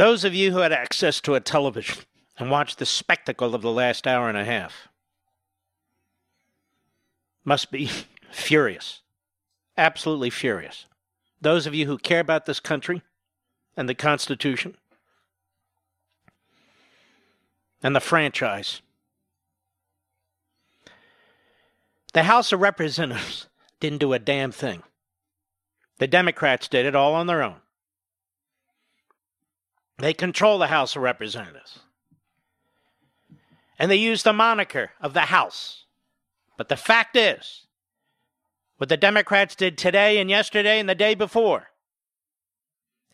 Those of you who had access to a television and watched the spectacle of the last hour and a half must be furious. Absolutely furious. Those of you who care about this country and the Constitution and the franchise. The House of Representatives didn't do a damn thing. The Democrats did it all on their own. They control the House of Representatives. And they use the moniker of the House. But the fact is, what the Democrats did today and yesterday and the day before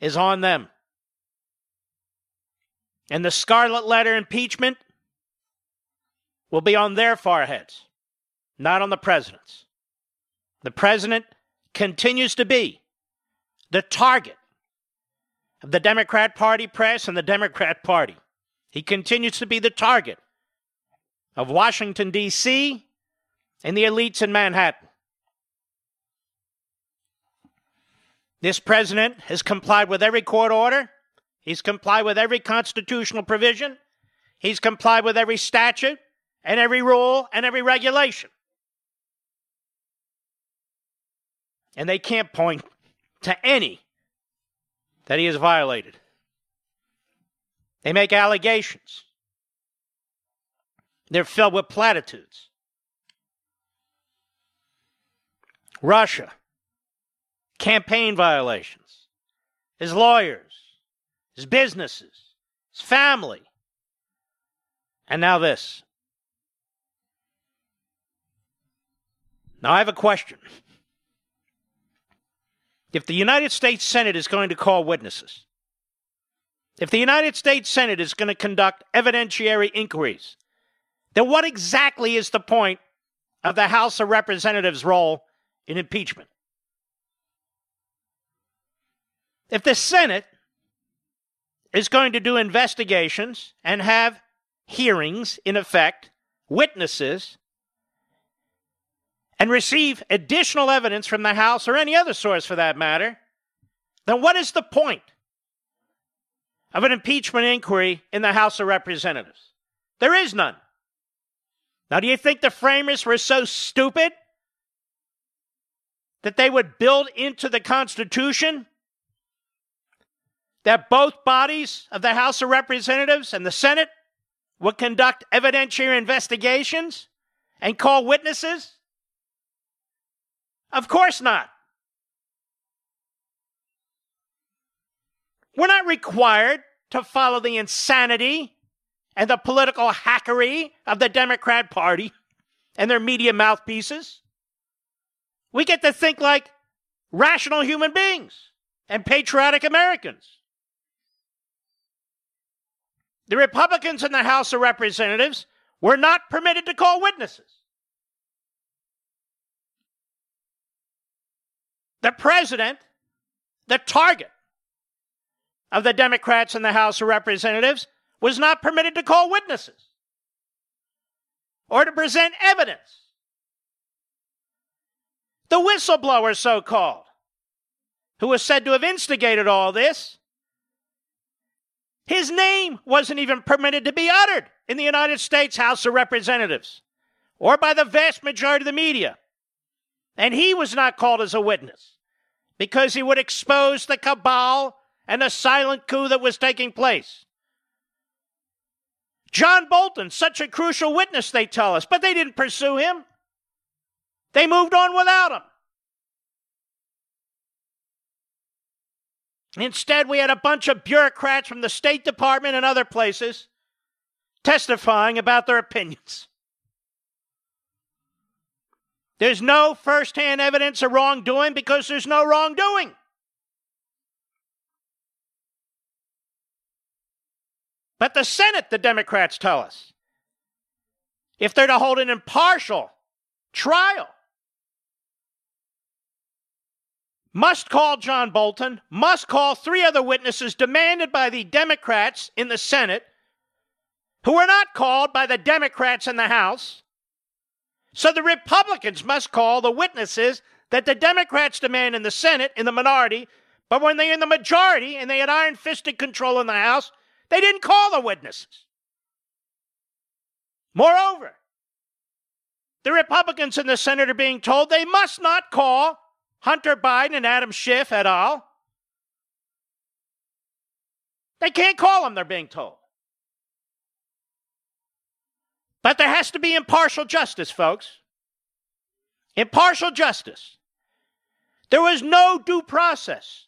is on them. And the scarlet letter impeachment will be on their foreheads, not on the president's. The president continues to be the target the Democrat Party press and the Democrat Party. He continues to be the target of Washington, D.C. and the elites in Manhattan. This president has complied with every court order. He's complied with every constitutional provision. He's complied with every statute and every rule and every regulation. And they can't point to any that he has violated. They make allegations. They're filled with platitudes. Russia, campaign violations, his lawyers, his businesses, his family. And now this. Now I have a question. If the United States Senate is going to call witnesses, if the United States Senate is going to conduct evidentiary inquiries, then what exactly is the point of the House of Representatives' role in impeachment? If the Senate is going to do investigations and have hearings, in effect, witnesses, and receive additional evidence from the House or any other source for that matter, then what is the point of an impeachment inquiry in the House of Representatives? There is none. Now, do you think the framers were so stupid that they would build into the Constitution that both bodies of the House of Representatives and the Senate would conduct evidentiary investigations and call witnesses? Of course not. We're not required to follow the insanity and the political hackery of the Democrat Party and their media mouthpieces. We get to think like rational human beings and patriotic Americans. The Republicans in the House of Representatives were not permitted to call witnesses. The president, the target of the Democrats in the House of Representatives, was not permitted to call witnesses or to present evidence. The whistleblower, so called, who was said to have instigated all this, his name wasn't even permitted to be uttered in the United States House of Representatives or by the vast majority of the media. And he was not called as a witness because he would expose the cabal and the silent coup that was taking place. John Bolton, such a crucial witness, they tell us, but they didn't pursue him. They moved on without him. Instead, we had a bunch of bureaucrats from the State Department and other places testifying about their opinions. There's no firsthand evidence of wrongdoing because there's no wrongdoing. But the Senate, the Democrats tell us, if they're to hold an impartial trial, must call John Bolton, must call three other witnesses demanded by the Democrats in the Senate, who were not called by the Democrats in the House. So the Republicans must call the witnesses that the Democrats demand in the Senate in the minority, but when they're in the majority and they had iron fisted control in the House, they didn't call the witnesses. Moreover, the Republicans in the Senate are being told they must not call Hunter Biden and Adam Schiff et al. They can't call them, they're being told. But there has to be impartial justice, folks. Impartial justice. There was no due process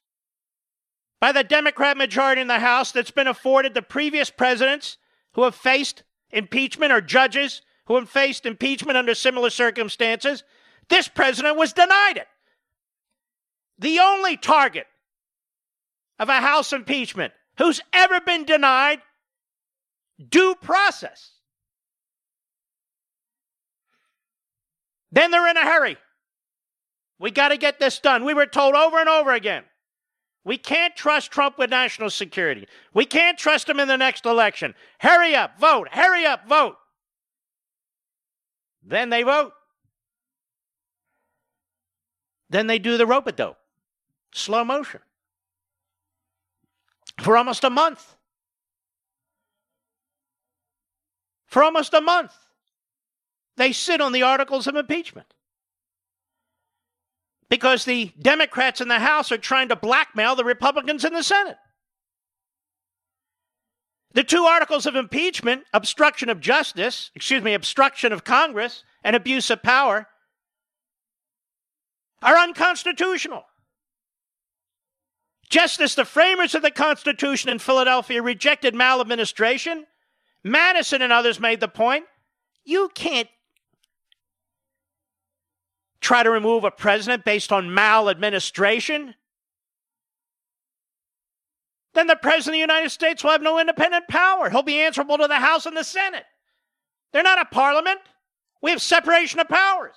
by the Democrat majority in the House that's been afforded the previous presidents who have faced impeachment or judges who have faced impeachment under similar circumstances. This president was denied it the only target of a House impeachment who's ever been denied due process. Then they're in a hurry. We got to get this done. We were told over and over again. We can't trust Trump with national security. We can't trust him in the next election. Hurry up, vote. Hurry up, vote. Then they vote. Then they do the rope a dope slow motion for almost a month. For almost a month, they sit on the articles of impeachment because the Democrats in the House are trying to blackmail the Republicans in the Senate. The two articles of impeachment, obstruction of justice, excuse me, obstruction of Congress, and abuse of power, are unconstitutional. Just as the framers of the Constitution in Philadelphia rejected maladministration, Madison and others made the point you can't try to remove a president based on maladministration. Then the President of the United States will have no independent power. He'll be answerable to the House and the Senate. They're not a parliament. We have separation of powers.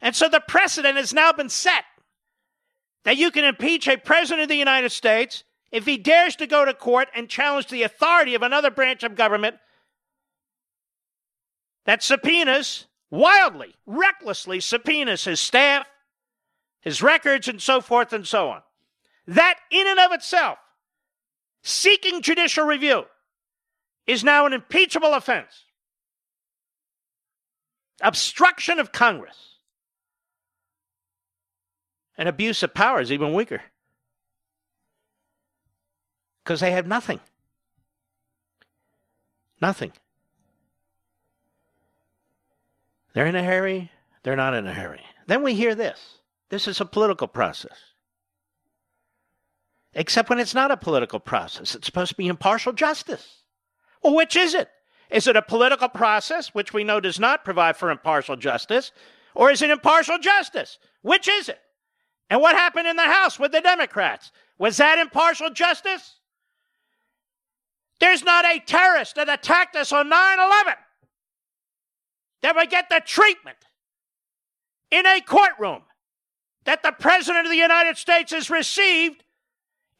And so the precedent has now been set that you can impeach a president of the United States if he dares to go to court and challenge the authority of another branch of government that subpoenas, wildly, recklessly subpoenas his staff, his records, and so forth and so on. That, in and of itself, seeking judicial review, is now an impeachable offense. Obstruction of Congress and abuse of power is even weaker. Because they have nothing. Nothing. They're in a hurry, they're not in a hurry. Then we hear this this is a political process. Except when it's not a political process, it's supposed to be impartial justice. Well, which is it? Is it a political process, which we know does not provide for impartial justice, or is it impartial justice? Which is it? And what happened in the House with the Democrats? Was that impartial justice? There's not a terrorist that attacked us on 9 11 that would get the treatment in a courtroom that the President of the United States has received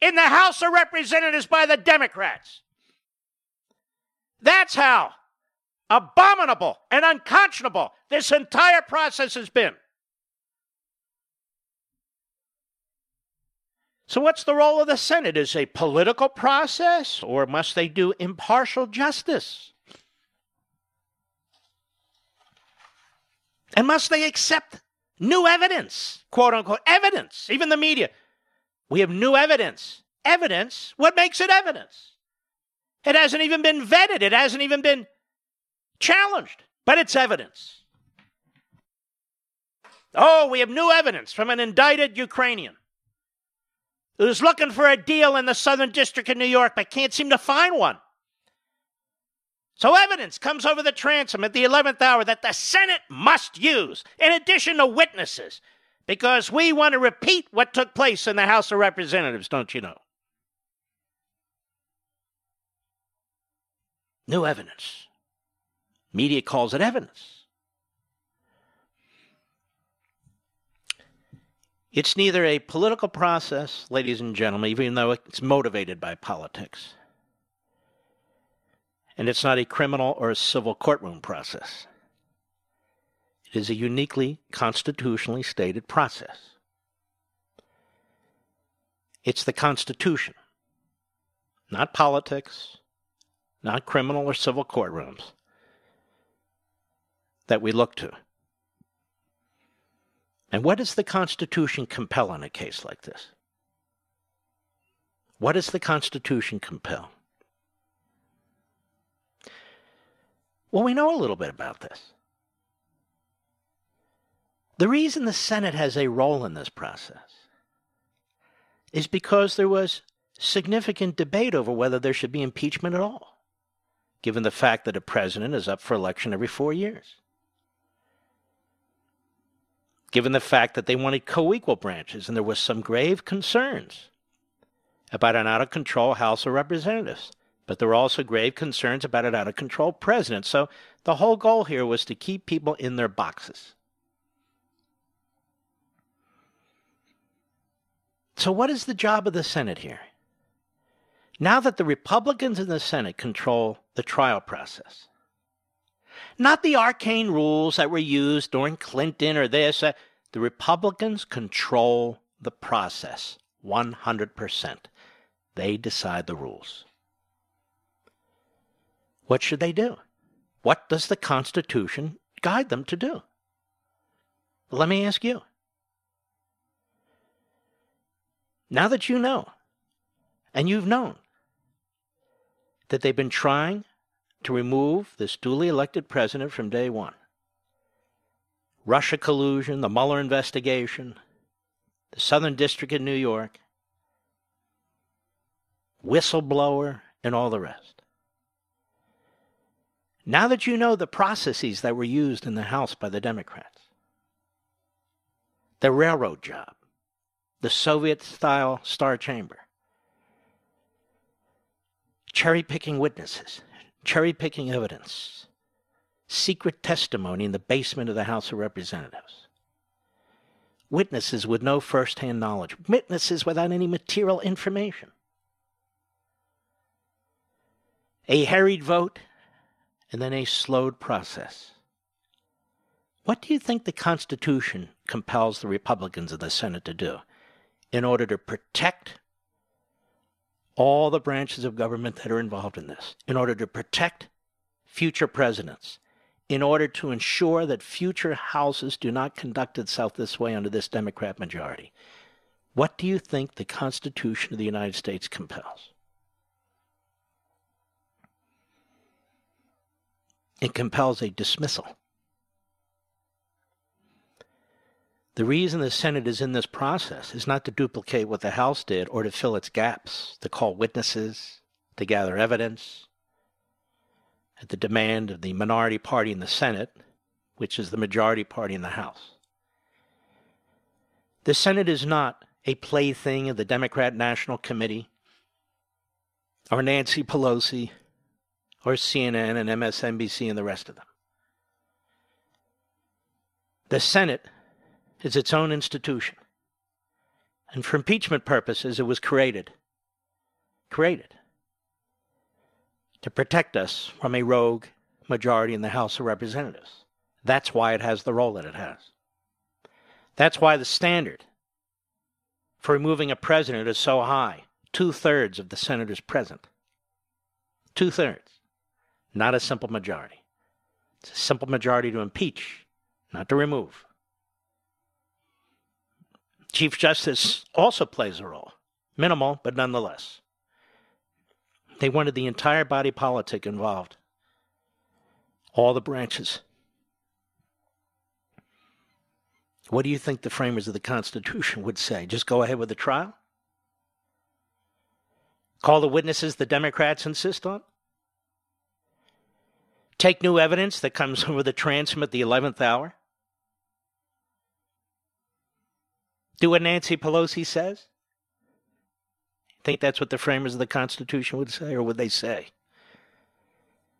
in the House of Representatives by the Democrats. That's how abominable and unconscionable this entire process has been. So, what's the role of the Senate? Is a political process, or must they do impartial justice? And must they accept new evidence, quote unquote, evidence? Even the media. We have new evidence. Evidence? What makes it evidence? It hasn't even been vetted, it hasn't even been challenged, but it's evidence. Oh, we have new evidence from an indicted Ukrainian who's looking for a deal in the Southern District of New York but can't seem to find one. So, evidence comes over the transom at the 11th hour that the Senate must use, in addition to witnesses, because we want to repeat what took place in the House of Representatives, don't you know? New evidence. Media calls it evidence. It's neither a political process, ladies and gentlemen, even though it's motivated by politics, and it's not a criminal or a civil courtroom process. It is a uniquely constitutionally stated process. It's the Constitution, not politics, not criminal or civil courtrooms, that we look to. And what does the Constitution compel in a case like this? What does the Constitution compel? Well, we know a little bit about this. The reason the Senate has a role in this process is because there was significant debate over whether there should be impeachment at all, given the fact that a president is up for election every four years given the fact that they wanted co equal branches, and there was some grave concerns about an out of control House of Representatives. But there were also grave concerns about an out of control president. So the whole goal here was to keep people in their boxes. So, what is the job of the Senate here? Now that the Republicans in the Senate control the trial process, not the arcane rules that were used during Clinton or this. Uh, the Republicans control the process 100%. They decide the rules. What should they do? What does the Constitution guide them to do? Let me ask you. Now that you know, and you've known, that they've been trying to remove this duly elected president from day one. Russia collusion, the Mueller investigation, the Southern District of New York, whistleblower, and all the rest. Now that you know the processes that were used in the House by the Democrats, the railroad job, the Soviet style star chamber, cherry picking witnesses, cherry picking evidence, secret testimony in the basement of the House of Representatives, witnesses with no first hand knowledge, witnesses without any material information, a harried vote, and then a slowed process. What do you think the Constitution compels the Republicans of the Senate to do in order to protect all the branches of government that are involved in this in order to protect future presidents, in order to ensure that future houses do not conduct itself this way under this Democrat majority. What do you think the Constitution of the United States compels? It compels a dismissal. The reason the Senate is in this process is not to duplicate what the House did or to fill its gaps, to call witnesses, to gather evidence. At the demand of the minority party in the Senate, which is the majority party in the House. The Senate is not a plaything of the Democrat National Committee or Nancy Pelosi or CNN and MSNBC and the rest of them. The Senate is its own institution. And for impeachment purposes, it was created. Created to protect us from a rogue majority in the House of Representatives. That's why it has the role that it has. That's why the standard for removing a president is so high. Two thirds of the senators present. Two thirds. Not a simple majority. It's a simple majority to impeach, not to remove. Chief Justice also plays a role, minimal, but nonetheless. They wanted the entire body politic involved, all the branches. What do you think the framers of the Constitution would say? Just go ahead with the trial? Call the witnesses the Democrats insist on? Take new evidence that comes over the transom at the 11th hour? Do what Nancy Pelosi says? Think that's what the framers of the Constitution would say, or would they say,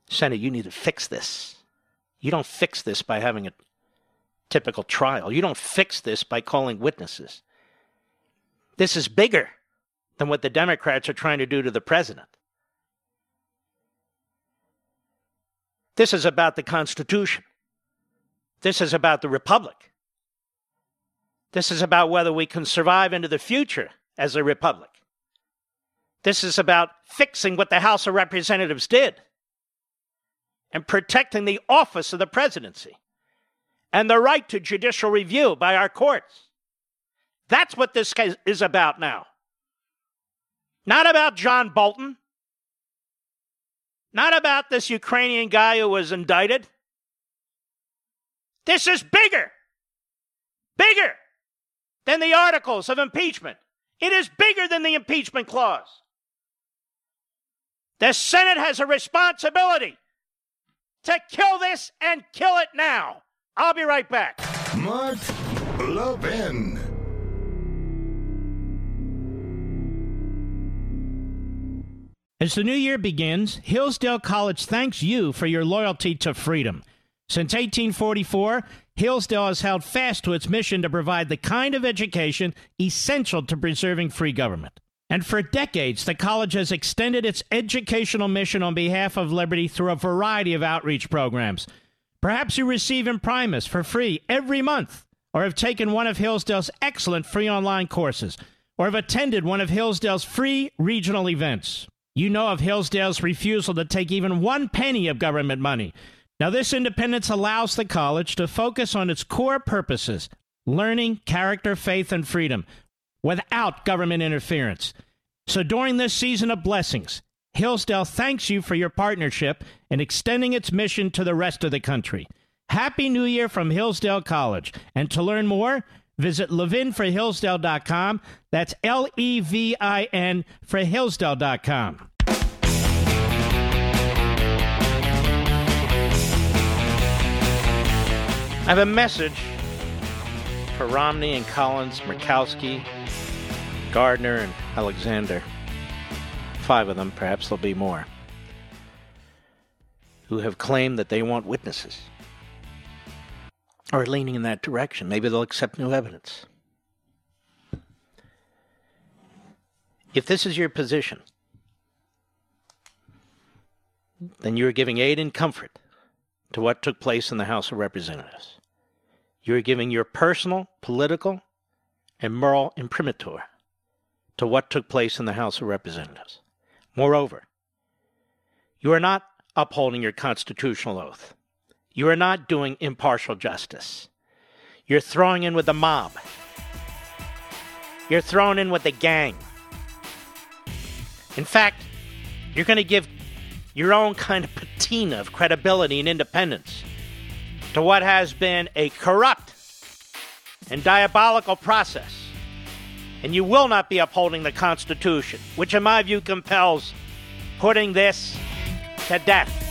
Senate, you need to fix this? You don't fix this by having a typical trial. You don't fix this by calling witnesses. This is bigger than what the Democrats are trying to do to the president. This is about the Constitution. This is about the Republic. This is about whether we can survive into the future as a republic. This is about fixing what the House of Representatives did and protecting the office of the presidency and the right to judicial review by our courts. That's what this case is about now. Not about John Bolton. Not about this Ukrainian guy who was indicted. This is bigger, bigger than the articles of impeachment. It is bigger than the impeachment clause. The Senate has a responsibility to kill this and kill it now. I'll be right back. Mark Levin. As the new year begins, Hillsdale College thanks you for your loyalty to freedom. Since 1844, Hillsdale has held fast to its mission to provide the kind of education essential to preserving free government. And for decades, the college has extended its educational mission on behalf of liberty through a variety of outreach programs. Perhaps you receive Imprimis for free every month, or have taken one of Hillsdale's excellent free online courses, or have attended one of Hillsdale's free regional events. You know of Hillsdale's refusal to take even one penny of government money. Now, this independence allows the college to focus on its core purposes learning, character, faith, and freedom without government interference. So during this season of blessings, Hillsdale thanks you for your partnership in extending its mission to the rest of the country. Happy New Year from Hillsdale College. And to learn more, visit levinforhillsdale.com. That's L E V I N for Hillsdale.com. I have a message for Romney and Collins, Murkowski, Gardner, and Alexander. Five of them, perhaps there'll be more, who have claimed that they want witnesses. Or leaning in that direction. Maybe they'll accept new evidence. If this is your position, then you are giving aid and comfort to what took place in the House of Representatives. You are giving your personal, political, and moral imprimatur to what took place in the House of Representatives. Moreover, you are not upholding your constitutional oath. You are not doing impartial justice. You're throwing in with the mob. You're throwing in with the gang. In fact, you're going to give your own kind of patina of credibility and independence to what has been a corrupt and diabolical process. And you will not be upholding the Constitution, which, in my view, compels putting this to death.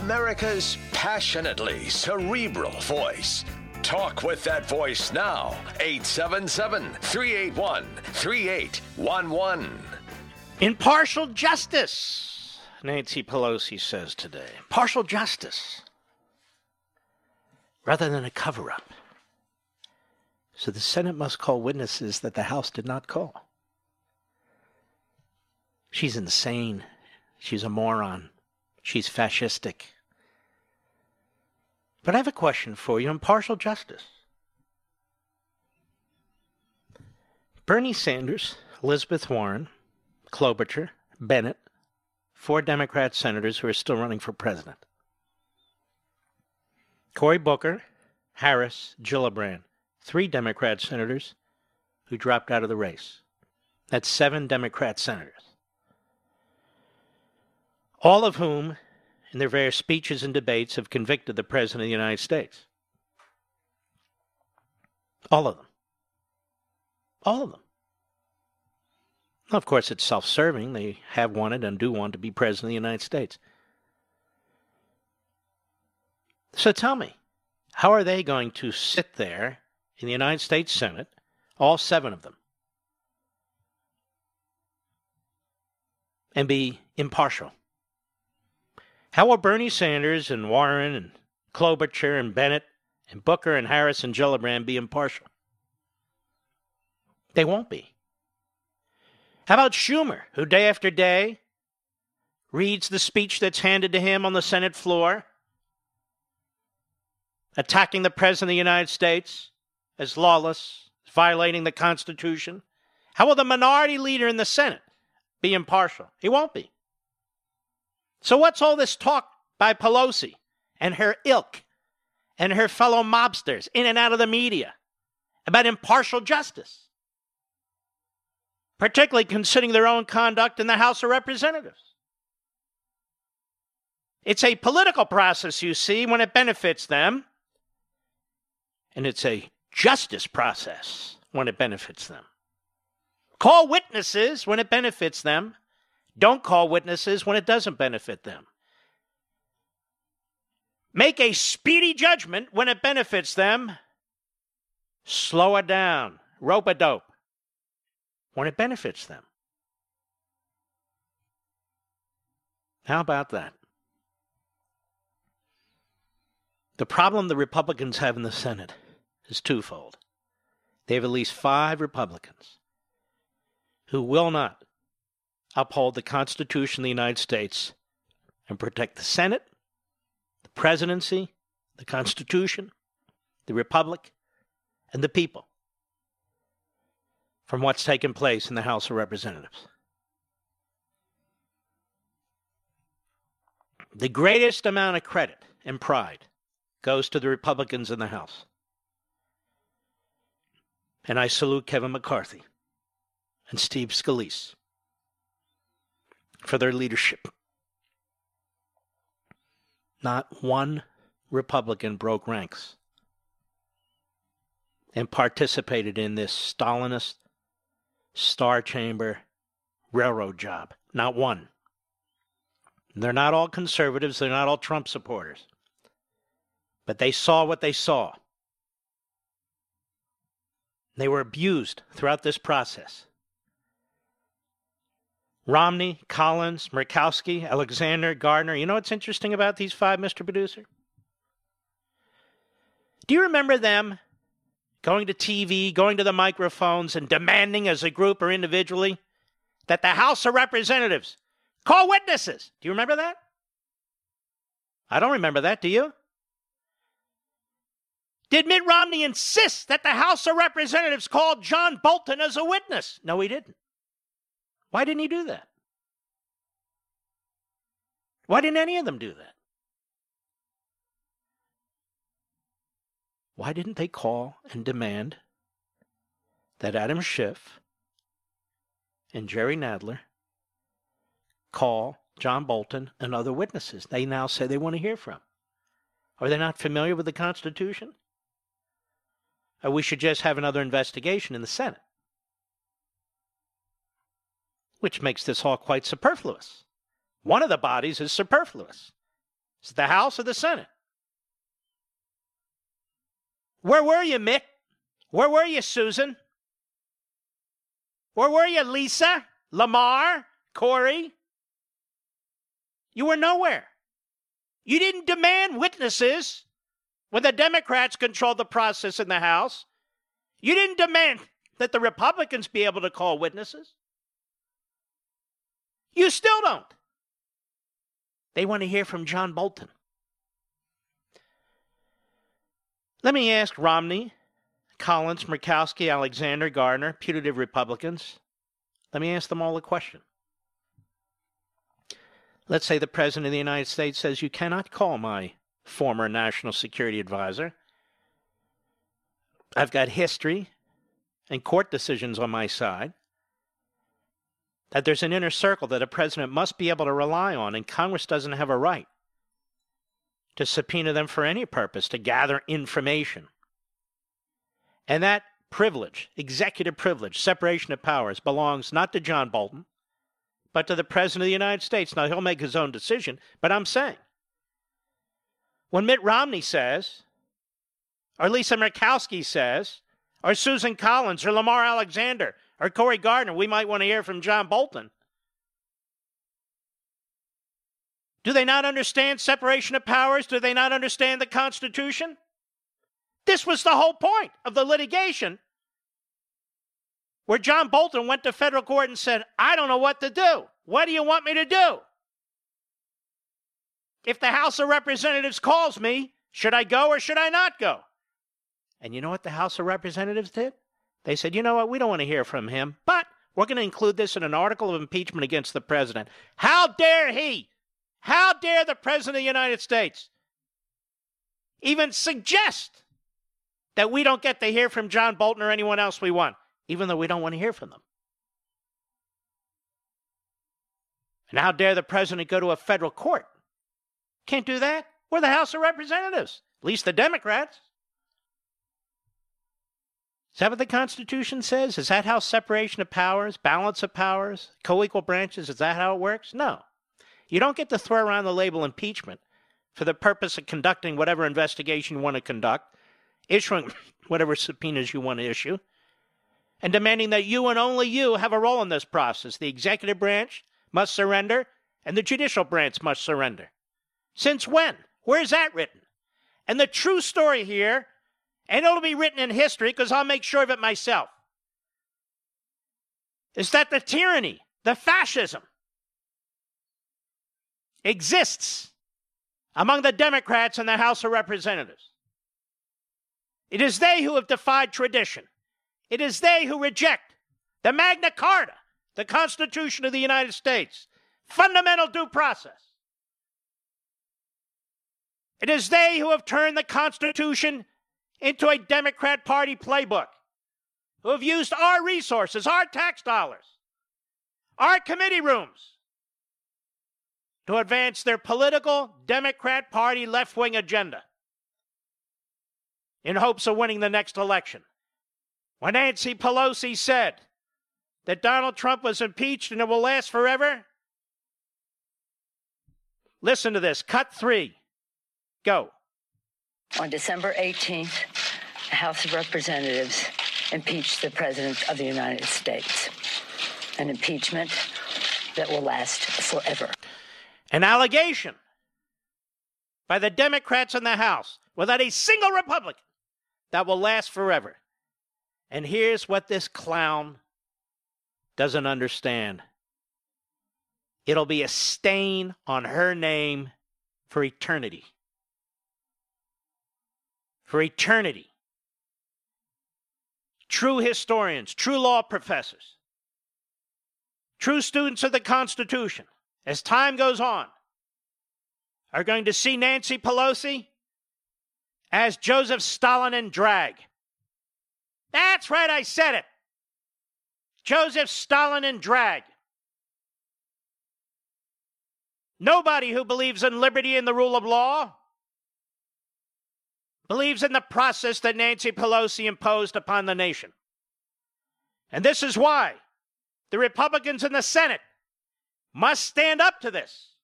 America's passionately cerebral voice. Talk with that voice now. 877 381 3811. Impartial justice, Nancy Pelosi says today. Partial justice. Rather than a cover up. So the Senate must call witnesses that the House did not call. She's insane. She's a moron. She's fascistic. But I have a question for you impartial justice. Bernie Sanders, Elizabeth Warren, Klobuchar, Bennet, four Democrat senators who are still running for president. Cory Booker, Harris, Gillibrand, three Democrat senators who dropped out of the race. That's seven Democrat senators. All of whom, in their various speeches and debates, have convicted the President of the United States. All of them. All of them. Of course, it's self serving. They have wanted and do want to be President of the United States. So tell me, how are they going to sit there in the United States Senate, all seven of them, and be impartial? How will Bernie Sanders and Warren and Klobuchar and Bennet and Booker and Harris and Gillibrand be impartial? They won't be. How about Schumer, who day after day reads the speech that's handed to him on the Senate floor, attacking the President of the United States as lawless, violating the Constitution? How will the minority leader in the Senate be impartial? He won't be. So, what's all this talk by Pelosi and her ilk and her fellow mobsters in and out of the media about impartial justice? Particularly considering their own conduct in the House of Representatives. It's a political process, you see, when it benefits them, and it's a justice process when it benefits them. Call witnesses when it benefits them, don't call witnesses when it doesn't benefit them. Make a speedy judgment when it benefits them. Slow it down. Rope a dope when it benefits them. How about that? The problem the Republicans have in the Senate is twofold. They have at least five Republicans who will not uphold the Constitution of the United States and protect the Senate, the presidency, the Constitution, the Republic, and the people from what's taken place in the House of Representatives. The greatest amount of credit and pride goes to the Republicans in the House. And I salute Kevin McCarthy and Steve Scalise for their leadership. Not one Republican broke ranks and participated in this Stalinist Star Chamber railroad job. Not one. They're not all conservatives, they're not all Trump supporters. But they saw what they saw. They were abused throughout this process. Romney, Collins, Murkowski, Alexander, Gardner. You know what's interesting about these five, Mr. Producer? Do you remember them going to TV, going to the microphones, and demanding as a group or individually that the House of Representatives call witnesses? Do you remember that? I don't remember that, do you? Did Mitt Romney insist that the House of Representatives call John Bolton as a witness? No, he didn't. Why didn't he do that? Why didn't any of them do that? Why didn't they call and demand that Adam Schiff and Jerry Nadler call John Bolton and other witnesses they now say they want to hear from? Are they not familiar with the Constitution? Or we should just have another investigation in the Senate? Which makes this all quite superfluous. One of the bodies is superfluous. It's the House or the Senate. Where were you, Mitt? Where were you, Susan? Where were you, Lisa? Lamar? Cory? You were nowhere. You didn't demand witnesses when the Democrats controlled the process in the House. You didn't demand that the Republicans be able to call witnesses. You still don't. They want to hear from John Bolton. Let me ask Romney, Collins, Murkowski, Alexander, Gardner, putative Republicans. Let me ask them all a question. Let's say the President of the United States says, You cannot call my former national security advisor. I've got history and court decisions on my side. That there's an inner circle that a president must be able to rely on, and Congress doesn't have a right to subpoena them for any purpose to gather information. And that privilege, executive privilege, separation of powers, belongs not to John Bolton, but to the President of the United States. Now, he'll make his own decision, but I'm saying when Mitt Romney says, or Lisa Murkowski says, or Susan Collins, or Lamar Alexander, or Cory Gardner, we might want to hear from John Bolton. Do they not understand separation of powers? Do they not understand the Constitution? This was the whole point of the litigation where John Bolton went to federal court and said, I don't know what to do. What do you want me to do? If the House of Representatives calls me, should I go or should I not go? And you know what the House of Representatives did? They said, you know what, we don't want to hear from him, but we're going to include this in an article of impeachment against the president. How dare he how dare the President of the United States even suggest that we don't get to hear from John Bolton or anyone else we want, even though we don't want to hear from them? And how dare the President go to a federal court? Can't do that. We're the House of Representatives, at least the Democrats. Is that what the Constitution says? Is that how separation of powers, balance of powers, co equal branches, is that how it works? No. You don't get to throw around the label impeachment for the purpose of conducting whatever investigation you want to conduct, issuing whatever subpoenas you want to issue, and demanding that you and only you have a role in this process. The executive branch must surrender, and the judicial branch must surrender. Since when? Where's that written? And the true story here, and it'll be written in history because I'll make sure of it myself, is that the tyranny, the fascism, exists among the Democrats in the House of Representatives. It is they who have defied tradition. It is they who reject the Magna Carta, the Constitution of the United States, fundamental due process. It is they who have turned the Constitution into a Democrat Party playbook, who have used our resources, our tax dollars, our committee rooms, to advance their political Democrat Party left wing agenda in hopes of winning the next election. When Nancy Pelosi said that Donald Trump was impeached and it will last forever, listen to this. Cut three. Go. On December 18th, the House of Representatives impeached the President of the United States. An impeachment that will last forever an allegation by the Democrats in the House without a single Republican that will last forever. And here's what this clown doesn't understand it'll be a stain on her name for eternity. For eternity. True historians, true law professors, true students of the Constitution, as time goes on, are going to see Nancy Pelosi as Joseph Stalin in drag. That's right, I said it. Joseph Stalin in drag. Nobody who believes in liberty and the rule of law believes in the process that Nancy Pelosi imposed upon the nation. And this is why the Republicans in the Senate must stand up to this,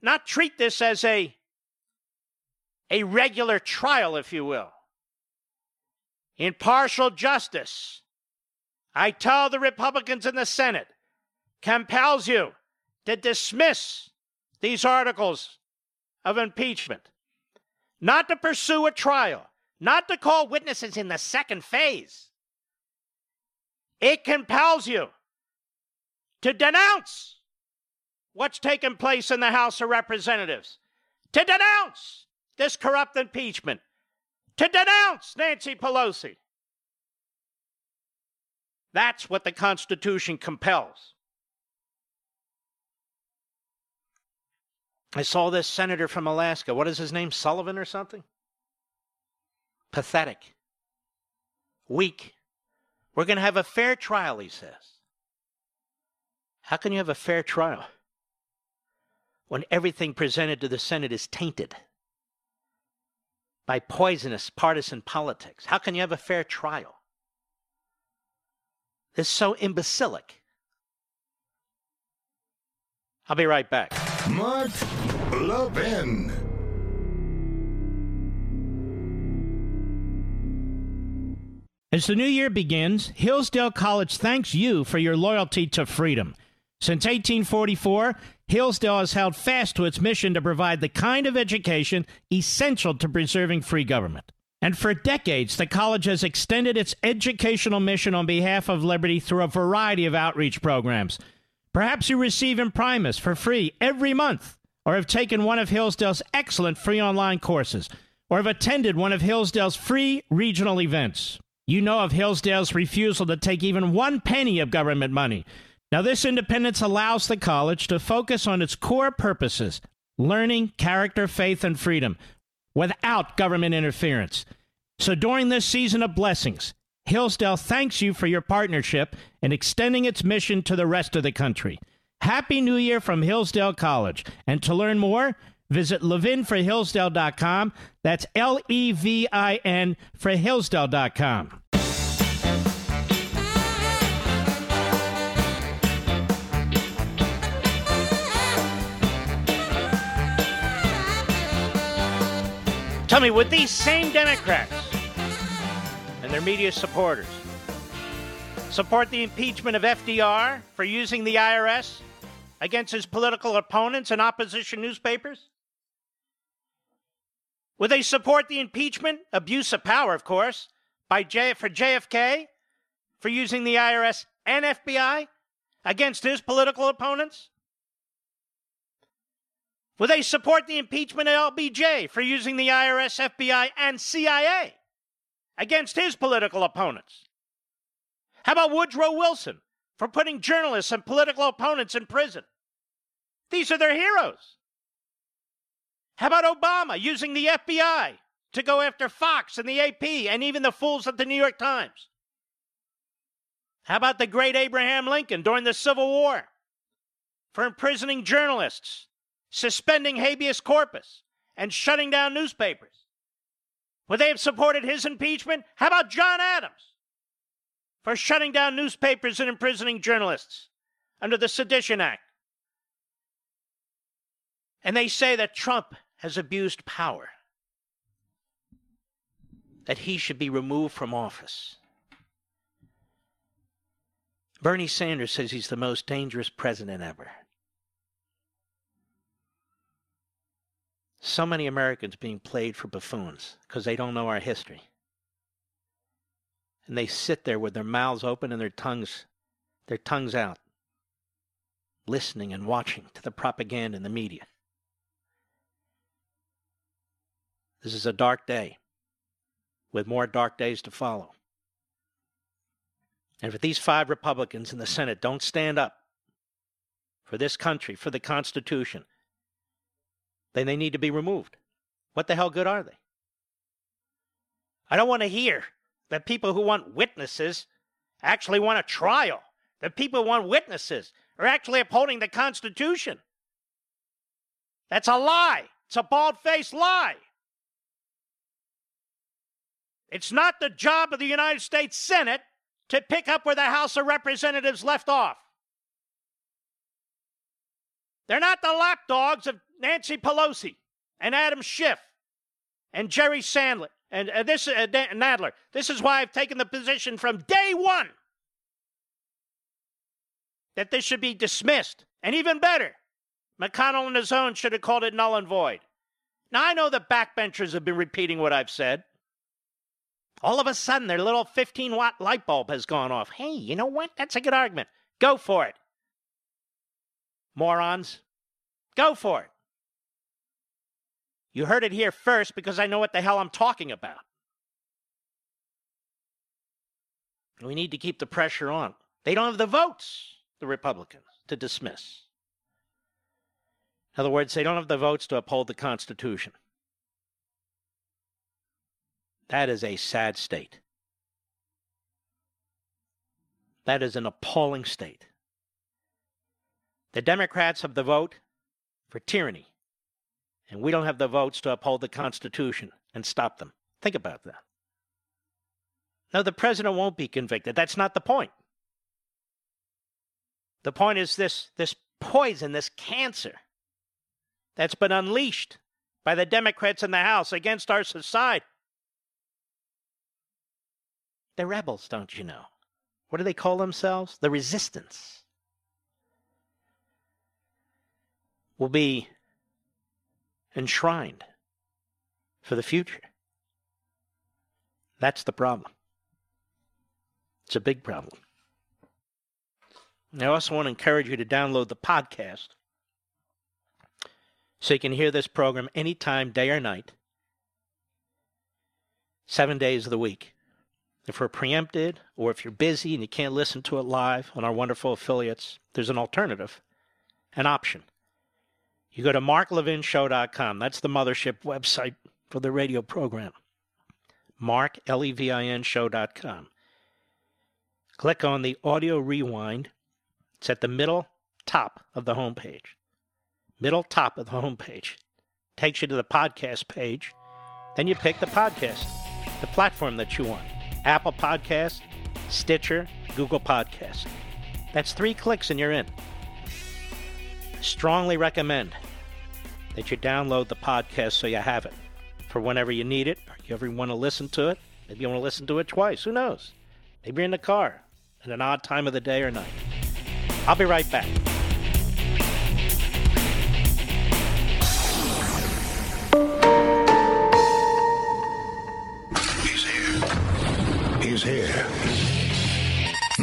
not treat this as a, a regular trial, if you will. Impartial justice, I tell the Republicans in the Senate, compels you to dismiss these articles of impeachment not to pursue a trial, not to call witnesses in the second phase. It compels you to denounce what's taken place in the House of Representatives, to denounce this corrupt impeachment, to denounce Nancy Pelosi. That's what the Constitution compels. I saw this senator from Alaska. What is his name? Sullivan or something? Pathetic. Weak. We're going to have a fair trial, he says. How can you have a fair trial when everything presented to the Senate is tainted by poisonous partisan politics? How can you have a fair trial? This is so imbecilic. I'll be right back. Mark Levin. As the new year begins, Hillsdale College thanks you for your loyalty to freedom. Since 1844, Hillsdale has held fast to its mission to provide the kind of education essential to preserving free government. And for decades, the college has extended its educational mission on behalf of liberty through a variety of outreach programs. Perhaps you receive Imprimis for free every month or have taken one of Hillsdale's excellent free online courses, or have attended one of Hillsdale's free regional events. You know of Hillsdale's refusal to take even one penny of government money. Now, this independence allows the college to focus on its core purposes learning, character, faith, and freedom without government interference. So, during this season of blessings, Hillsdale thanks you for your partnership in extending its mission to the rest of the country. Happy New Year from Hillsdale College. And to learn more, visit levinforhillsdale.com. That's L E V I N for Hillsdale.com. Tell me, would these same Democrats and their media supporters support the impeachment of FDR for using the IRS against his political opponents and opposition newspapers? Would they support the impeachment, abuse of power, of course, by J- for JFK for using the IRS and FBI against his political opponents? Would they support the impeachment of LBJ for using the IRS, FBI, and CIA against his political opponents? How about Woodrow Wilson for putting journalists and political opponents in prison? These are their heroes. How about Obama using the FBI to go after Fox and the AP and even the fools at the New York Times? How about the great Abraham Lincoln during the Civil War for imprisoning journalists, suspending habeas corpus, and shutting down newspapers? Would they have supported his impeachment? How about John Adams for shutting down newspapers and imprisoning journalists under the Sedition Act? And they say that Trump has abused power, that he should be removed from office. Bernie Sanders says he's the most dangerous president ever. So many Americans being played for buffoons because they don't know our history. And they sit there with their mouths open and their tongues their tongues out, listening and watching to the propaganda in the media. This is a dark day. with more dark days to follow. And if these five Republicans in the Senate don't stand up for this country, for the Constitution, then they need to be removed. What the hell good are they? I don't want to hear that people who want witnesses actually want a trial, that people who want witnesses are actually upholding the Constitution. That's a lie. It's a bald faced lie. It's not the job of the United States Senate to pick up where the House of Representatives left off. They're not the lapdogs of Nancy Pelosi and Adam Schiff and Jerry Sandler and uh, this uh, Nadler. This is why I've taken the position from day one that this should be dismissed. And even better, McConnell and his own should have called it null and void. Now I know the backbenchers have been repeating what I've said. All of a sudden, their little 15 watt light bulb has gone off. Hey, you know what? That's a good argument. Go for it. Morons. Go for it. You heard it here first because I know what the hell I'm talking about. We need to keep the pressure on. They don't have the votes, the Republicans, to dismiss. In other words, they don't have the votes to uphold the Constitution. That is a sad state. That is an appalling state. The Democrats have the vote for tyranny, and we don't have the votes to uphold the Constitution and stop them. Think about that. No, the president won't be convicted. That's not the point. The point is this this poison, this cancer that's been unleashed by the Democrats in the House against our society they're rebels, don't you know? What do they call themselves? The resistance. Will be enshrined for the future. That's the problem. It's a big problem. I also want to encourage you to download the podcast so you can hear this program anytime, day or night, seven days of the week. If we're preempted or if you're busy and you can't listen to it live on our wonderful affiliates, there's an alternative, an option. You go to marklevinshow.com. That's the mothership website for the radio program. Mark, L-E-V-I-N show.com. Click on the audio rewind. It's at the middle top of the homepage. Middle top of the homepage. Takes you to the podcast page. Then you pick the podcast, the platform that you want. Apple Podcast, Stitcher, Google Podcast. That's three clicks and you're in. Strongly recommend that you download the podcast so you have it for whenever you need it or you ever want to listen to it. Maybe you want to listen to it twice. Who knows? Maybe you're in the car at an odd time of the day or night. I'll be right back. is here.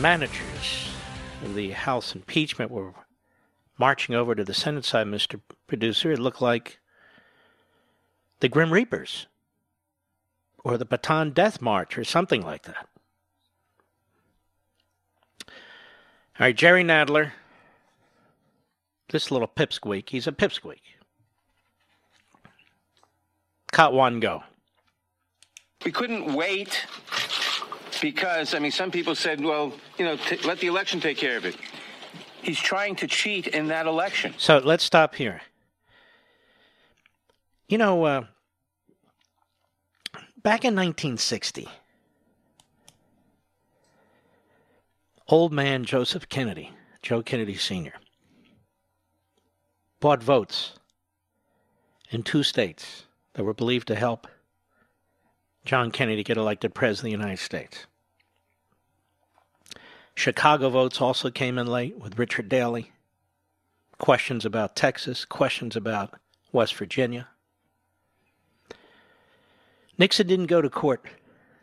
managers of the House impeachment were marching over to the Senate side, Mr. Producer, it looked like the Grim Reapers or the Bataan Death March or something like that. All right, Jerry Nadler this little pipsqueak, he's a pipsqueak. Cut one, go. We couldn't wait because, I mean, some people said, well, you know, t- let the election take care of it. He's trying to cheat in that election. So let's stop here. You know, uh, back in 1960, old man Joseph Kennedy, Joe Kennedy Sr., bought votes in two states that were believed to help John Kennedy get elected president of the United States. Chicago votes also came in late with Richard Daley. Questions about Texas, questions about West Virginia. Nixon didn't go to court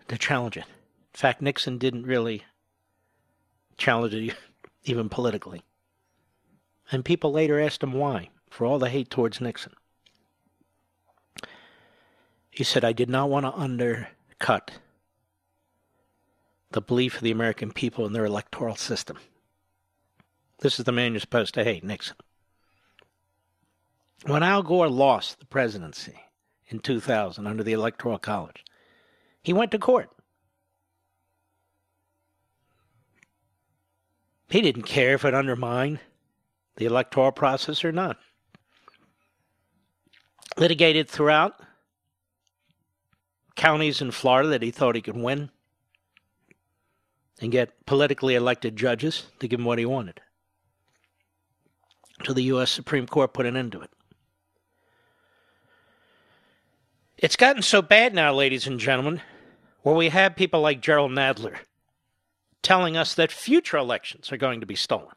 to challenge it. In fact, Nixon didn't really challenge it even politically. And people later asked him why, for all the hate towards Nixon. He said, I did not want to undercut the belief of the American people in their electoral system. This is the man you're supposed to hate, Nixon. When Al Gore lost the presidency in 2000 under the Electoral College, he went to court. He didn't care if it undermined the electoral process or not. Litigated throughout counties in Florida that he thought he could win and get politically elected judges to give him what he wanted. So the U.S. Supreme Court put an end to it. It's gotten so bad now, ladies and gentlemen, where we have people like Gerald Nadler telling us that future elections are going to be stolen.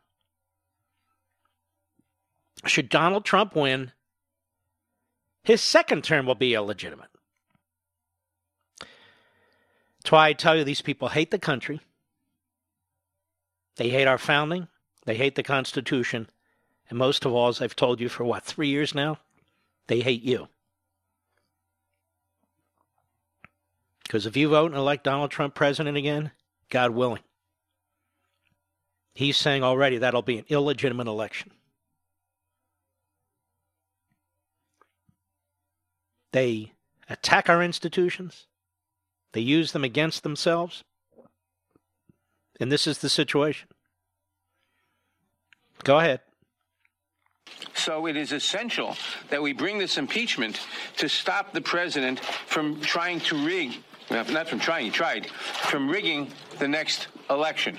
Should Donald Trump win, his second term will be illegitimate. That's why I tell you these people hate the country. They hate our founding. They hate the Constitution. And most of all, as I've told you for what, three years now, they hate you. Because if you vote and elect Donald Trump president again, God willing, he's saying already that'll be an illegitimate election. They attack our institutions. They use them against themselves. And this is the situation. Go ahead. So it is essential that we bring this impeachment to stop the president from trying to rig, not from trying, he tried, from rigging the next election,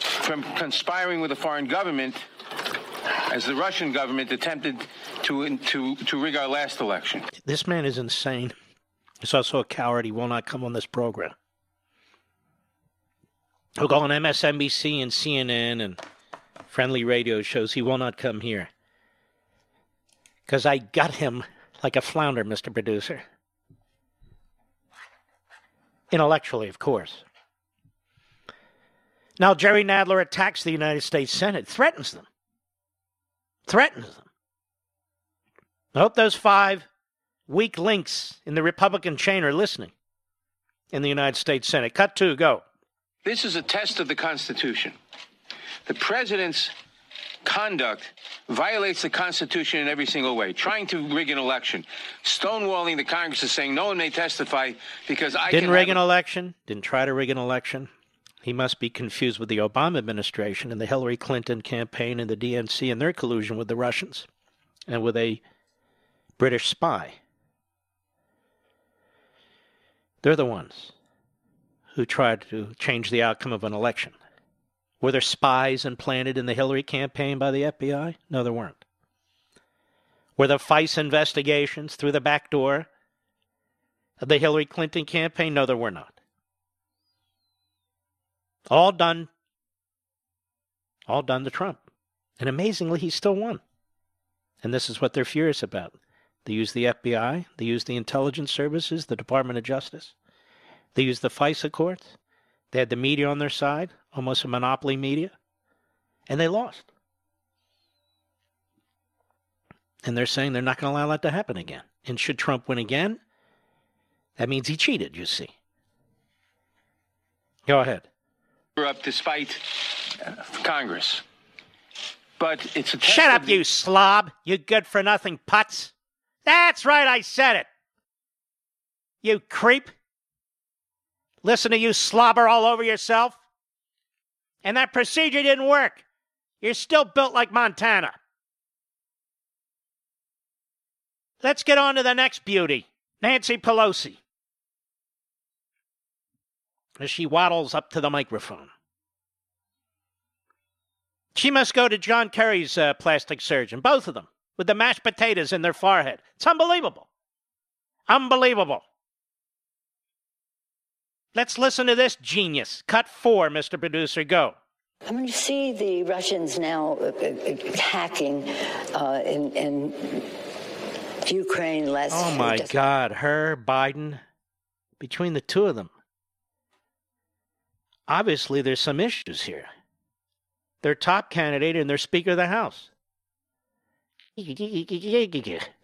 from conspiring with a foreign government as the Russian government attempted to, to, to rig our last election. This man is insane. He's also a coward. He will not come on this program. He'll go on MSNBC and CNN and friendly radio shows. He will not come here. Because I got him like a flounder, Mr. Producer. Intellectually, of course. Now, Jerry Nadler attacks the United States Senate, threatens them. Threatens them. I hope those five weak links in the Republican chain are listening in the United States Senate. Cut two, go. This is a test of the Constitution. The president's conduct violates the Constitution in every single way. Trying to rig an election, stonewalling the Congress is saying no one may testify because I didn't rig an a- election, didn't try to rig an election. He must be confused with the Obama administration and the Hillary Clinton campaign and the DNC and their collusion with the Russians and with a British spy. They're the ones who tried to change the outcome of an election. Were there spies implanted in the Hillary campaign by the FBI? No, there weren't. Were there FISA investigations through the back door of the Hillary Clinton campaign? No, there were not. All done. All done to Trump. And amazingly, he still won. And this is what they're furious about. They use the FBI, they use the intelligence services, the Department of Justice, they used the FISA courts, they had the media on their side, almost a monopoly media, and they lost. And they're saying they're not going to allow that to happen again. And should Trump win again, that means he cheated, you see. Go ahead. We're Up despite uh, Congress. But it's a Shut up, you slob. You good for nothing putz. That's right, I said it. You creep. Listen to you slobber all over yourself. And that procedure didn't work. You're still built like Montana. Let's get on to the next beauty Nancy Pelosi. As she waddles up to the microphone. She must go to John Kerry's uh, plastic surgeon, both of them with the mashed potatoes in their forehead. It's unbelievable. Unbelievable. Let's listen to this genius. Cut four, Mr. Producer. Go. I mean, you see the Russians now uh, uh, hacking uh, in, in Ukraine last. Oh my God, her, Biden, between the two of them. Obviously, there's some issues here. Their top candidate and their Speaker of the House.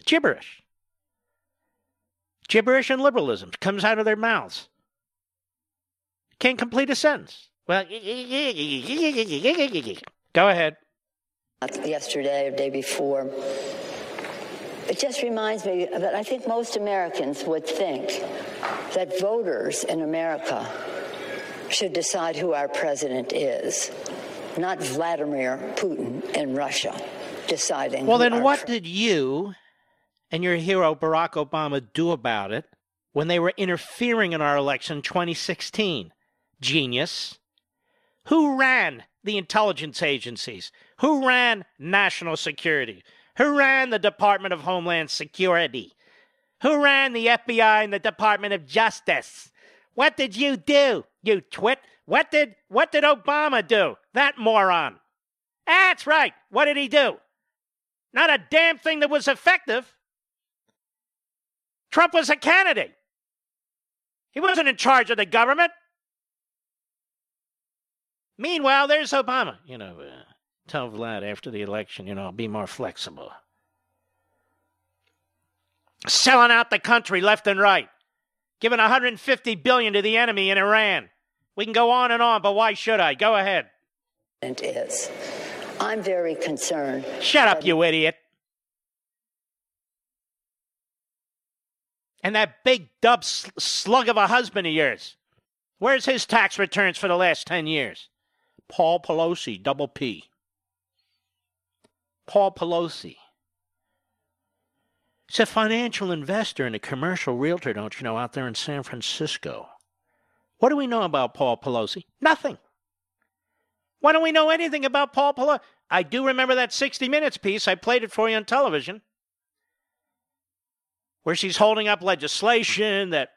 Gibberish. Gibberish and liberalism comes out of their mouths. Can't complete a sentence. Well, go ahead. Yesterday or day before. It just reminds me that I think most Americans would think that voters in America should decide who our president is, not Vladimir Putin in Russia deciding. Well, then what did you and your hero Barack Obama do about it when they were interfering in our election 2016? Genius. Who ran the intelligence agencies? Who ran national security? Who ran the Department of Homeland Security? Who ran the FBI and the Department of Justice? What did you do, you twit? What did what did Obama do? That moron. That's right. What did he do? Not a damn thing that was effective. Trump was a candidate. He wasn't in charge of the government. Meanwhile, there's Obama. You know, uh, tell Vlad after the election, you know, be more flexible. Selling out the country left and right, giving 150 billion to the enemy in Iran. We can go on and on, but why should I? Go ahead. It is. I'm very concerned. Shut up, you idiot. And that big dub slug of a husband of yours. Where's his tax returns for the last 10 years? Paul Pelosi, double P. Paul Pelosi. He's a financial investor and a commercial realtor, don't you know, out there in San Francisco. What do we know about Paul Pelosi? Nothing. Why don't we know anything about Paul Pelosi? I do remember that 60 Minutes piece. I played it for you on television, where she's holding up legislation that,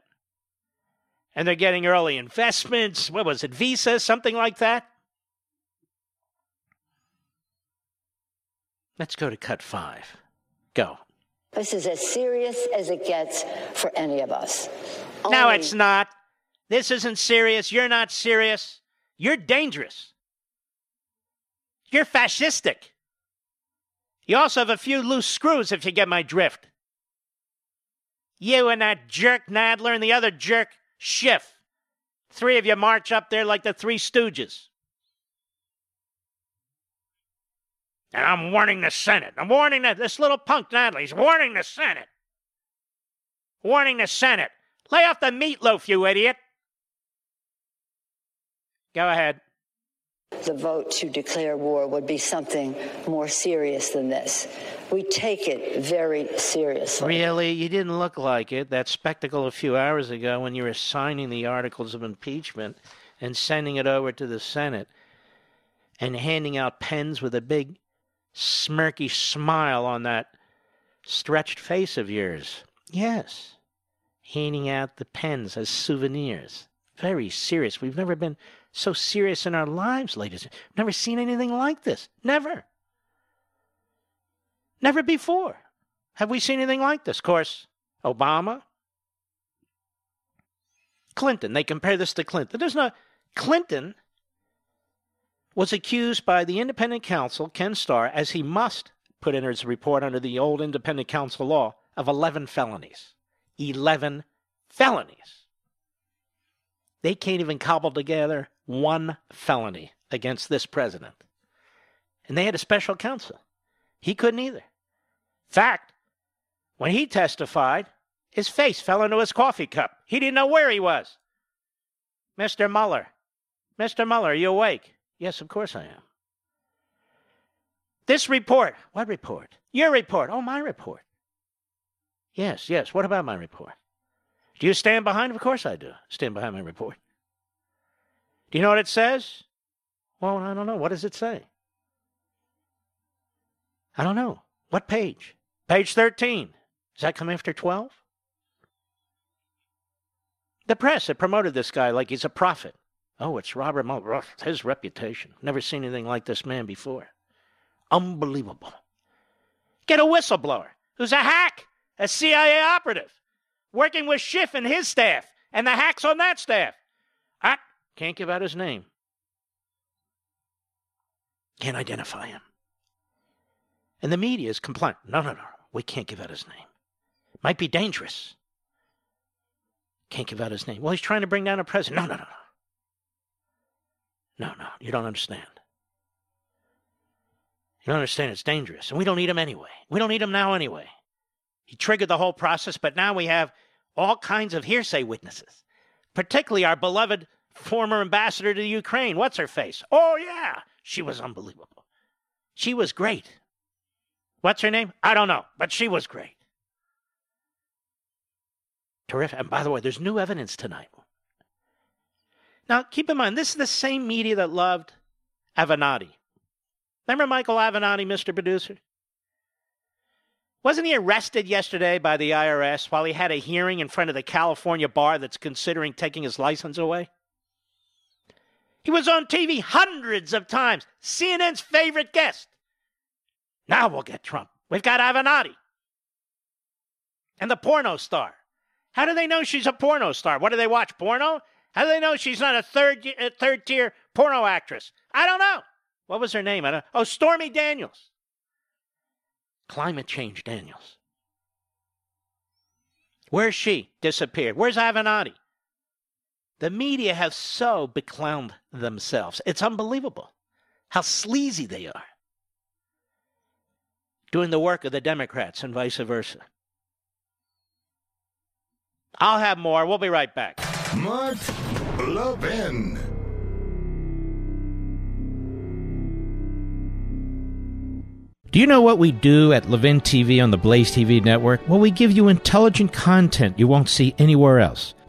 and they're getting early investments. What was it, Visa, something like that? Let's go to cut five. Go. This is as serious as it gets for any of us. Only... No, it's not. This isn't serious. You're not serious. You're dangerous. You're fascistic. You also have a few loose screws, if you get my drift. You and that jerk Nadler and the other jerk Schiff. Three of you march up there like the Three Stooges. And I'm warning the Senate. I'm warning the, this little punk Nadler. He's warning the Senate. Warning the Senate. Lay off the meatloaf, you idiot. Go ahead. The vote to declare war would be something more serious than this. We take it very seriously. Really? You didn't look like it. That spectacle a few hours ago when you were signing the articles of impeachment and sending it over to the Senate and handing out pens with a big smirky smile on that stretched face of yours. Yes, handing out the pens as souvenirs. Very serious. We've never been so serious in our lives, ladies. Never seen anything like this. Never. Never before. Have we seen anything like this? Of course, Obama, Clinton. They compare this to Clinton. There's no Clinton was accused by the independent counsel, Ken Starr, as he must put in his report under the old independent counsel law, of 11 felonies. 11 felonies. They can't even cobble together one felony against this president. And they had a special counsel. He couldn't either. Fact, when he testified, his face fell into his coffee cup. He didn't know where he was. Mr. Mueller, Mr. Mueller, are you awake? Yes, of course I am. This report. What report? Your report. Oh, my report. Yes, yes. What about my report? Do you stand behind? Of course I do. Stand behind my report. Do you know what it says? Well, I don't know. What does it say? I don't know. What page? Page 13. Does that come after 12? The press had promoted this guy like he's a prophet. Oh, it's Robert Mueller. His reputation. Never seen anything like this man before. Unbelievable. Get a whistleblower who's a hack, a CIA operative, working with Schiff and his staff, and the hacks on that staff. I can't give out his name. Can't identify him. And the media is compliant. No, no, no. We can't give out his name. Might be dangerous. Can't give out his name. Well, he's trying to bring down a president. No, no, no, no. No, no. You don't understand. You don't understand. It's dangerous. And we don't need him anyway. We don't need him now anyway. He triggered the whole process, but now we have all kinds of hearsay witnesses, particularly our beloved former ambassador to Ukraine. What's her face? Oh, yeah. She was unbelievable. She was great. What's her name? I don't know, but she was great. Terrific. And by the way, there's new evidence tonight. Now, keep in mind, this is the same media that loved Avenatti. Remember Michael Avenatti, Mr. Producer? Wasn't he arrested yesterday by the IRS while he had a hearing in front of the California bar that's considering taking his license away? He was on TV hundreds of times, CNN's favorite guest. Now we'll get Trump. We've got Avenatti. And the porno star. How do they know she's a porno star? What do they watch porno? How do they know she's not a third a third tier porno actress? I don't know. What was her name? I don't, oh, Stormy Daniels. Climate change Daniels. Where's she? Disappeared. Where's Avenatti? The media have so beclowned themselves. It's unbelievable how sleazy they are. Doing the work of the Democrats and vice versa. I'll have more. We'll be right back. Mark Levin. Do you know what we do at Levin TV on the Blaze TV network? Well, we give you intelligent content you won't see anywhere else.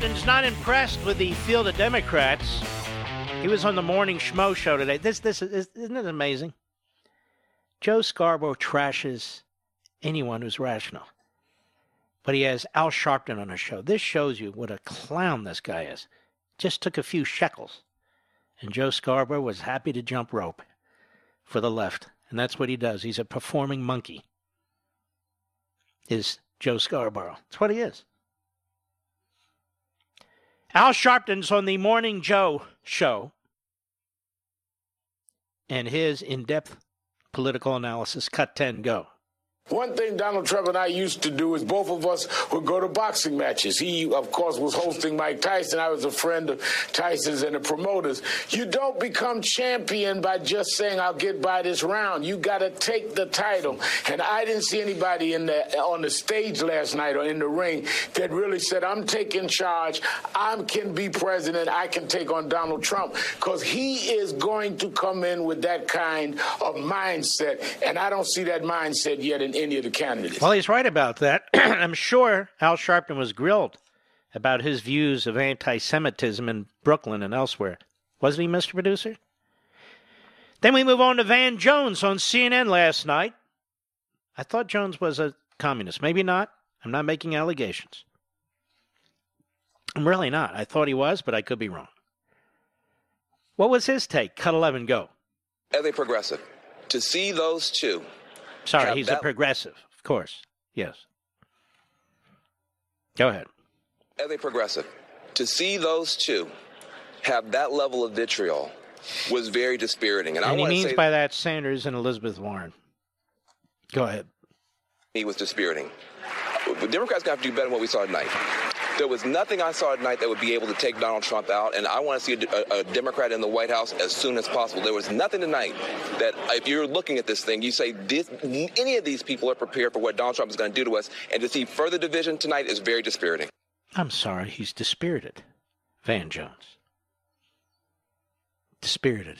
Sharpton's not impressed with the field of Democrats. He was on the morning schmo show today. This, this is, isn't it amazing? Joe Scarborough trashes anyone who's rational, but he has Al Sharpton on his show. This shows you what a clown this guy is. Just took a few shekels, and Joe Scarborough was happy to jump rope for the left, and that's what he does. He's a performing monkey. Is Joe Scarborough? That's what he is. Al Sharpton's on the Morning Joe show, and his in depth political analysis. Cut 10, go. One thing Donald Trump and I used to do is both of us would go to boxing matches. He, of course, was hosting Mike Tyson. I was a friend of Tyson's and the promoters. You don't become champion by just saying, I'll get by this round. You got to take the title. And I didn't see anybody in the, on the stage last night or in the ring that really said, I'm taking charge. I can be president. I can take on Donald Trump because he is going to come in with that kind of mindset. And I don't see that mindset yet in any of the candidates. Well, he's right about that. I'm sure Al Sharpton was grilled about his views of anti Semitism in Brooklyn and elsewhere. Wasn't he, Mr. Producer? Then we move on to Van Jones on CNN last night. I thought Jones was a communist. Maybe not. I'm not making allegations. I'm really not. I thought he was, but I could be wrong. What was his take? Cut 11, go. As a progressive, to see those two Sorry, he's a progressive, of course. Yes. Go ahead. as a progressive, To see those two have that level of vitriol was very dispiriting. And, and I he means say by that Sanders and Elizabeth Warren. Go ahead. He was dispiriting. The Democrats got to do better than what we saw tonight. There was nothing I saw tonight that would be able to take Donald Trump out, and I want to see a, a, Democrat in the White House as soon as possible. There was nothing tonight that, if you're looking at this thing, you say this, any of these people are prepared for what Donald Trump is going to do to us, and to see further division tonight is very dispiriting. I'm sorry, he's dispirited. Van Jones. Dispirited.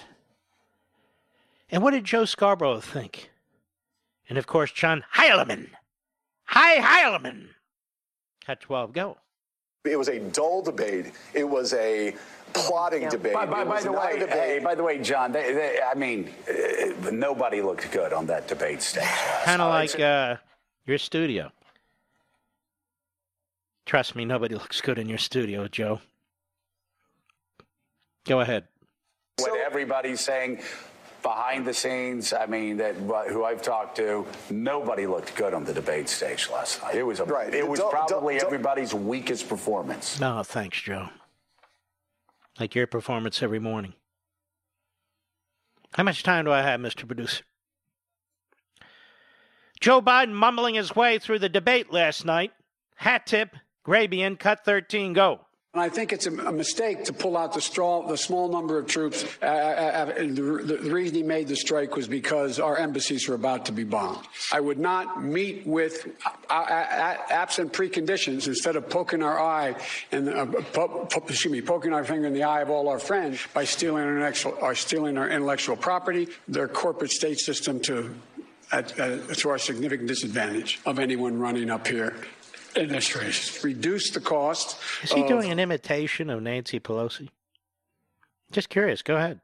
And what did Joe Scarborough think? And of course, John Heilemann. Hi, Heilemann. Cut 12, go. It was a dull debate. It was a plotting yeah. debate. By, by, by the way, hey, by the way, John, they, they, I mean, uh, nobody looked good on that debate stage. kind of like uh, your studio. Trust me, nobody looks good in your studio, Joe. Go ahead. What everybody's saying behind the scenes, I mean, that who I've talked to, nobody looked good on the debate stage last night. It was a, right. It was don't, probably don't, don't. everybody's weakest performance. No, thanks, Joe. Like your performance every morning. How much time do I have, Mr. Producer? Joe Biden mumbling his way through the debate last night. Hat tip, Grabien, cut 13, go. And I think it's a, mistake to pull out the, straw, the small number of troops. Uh, uh, uh the, the, reason he made the strike was because our embassies were about to be bombed. I would not meet with, uh, uh absent preconditions, instead of poking our eye and uh, po- po- excuse me, poking our finger in the eye of all our friends by stealing our intellectual, stealing our intellectual property, their corporate state system to at, to our significant disadvantage of anyone running up here administration. Reduce the cost. Is he of, doing an imitation of Nancy Pelosi? Just curious. Go ahead.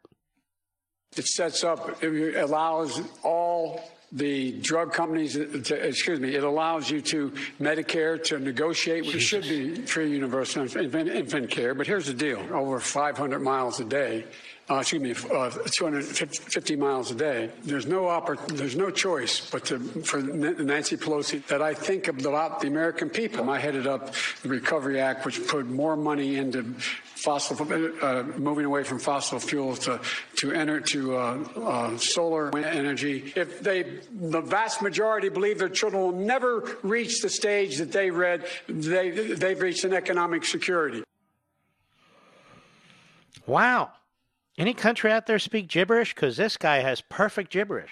It sets up, it allows all the drug companies, to, excuse me, it allows you to Medicare to negotiate, which should be free universal infant, infant care. But here's the deal over 500 miles a day uh, excuse me, uh, 250 miles a day. There's no oppor- there's no choice but to, for Nancy Pelosi that I think about the American people. I headed up the Recovery Act, which put more money into fossil, uh, moving away from fossil fuels to to enter to uh, uh, solar energy. If they, the vast majority believe their children will never reach the stage that they read, they they've reached an economic security. Wow. Any country out there speak gibberish? Because this guy has perfect gibberish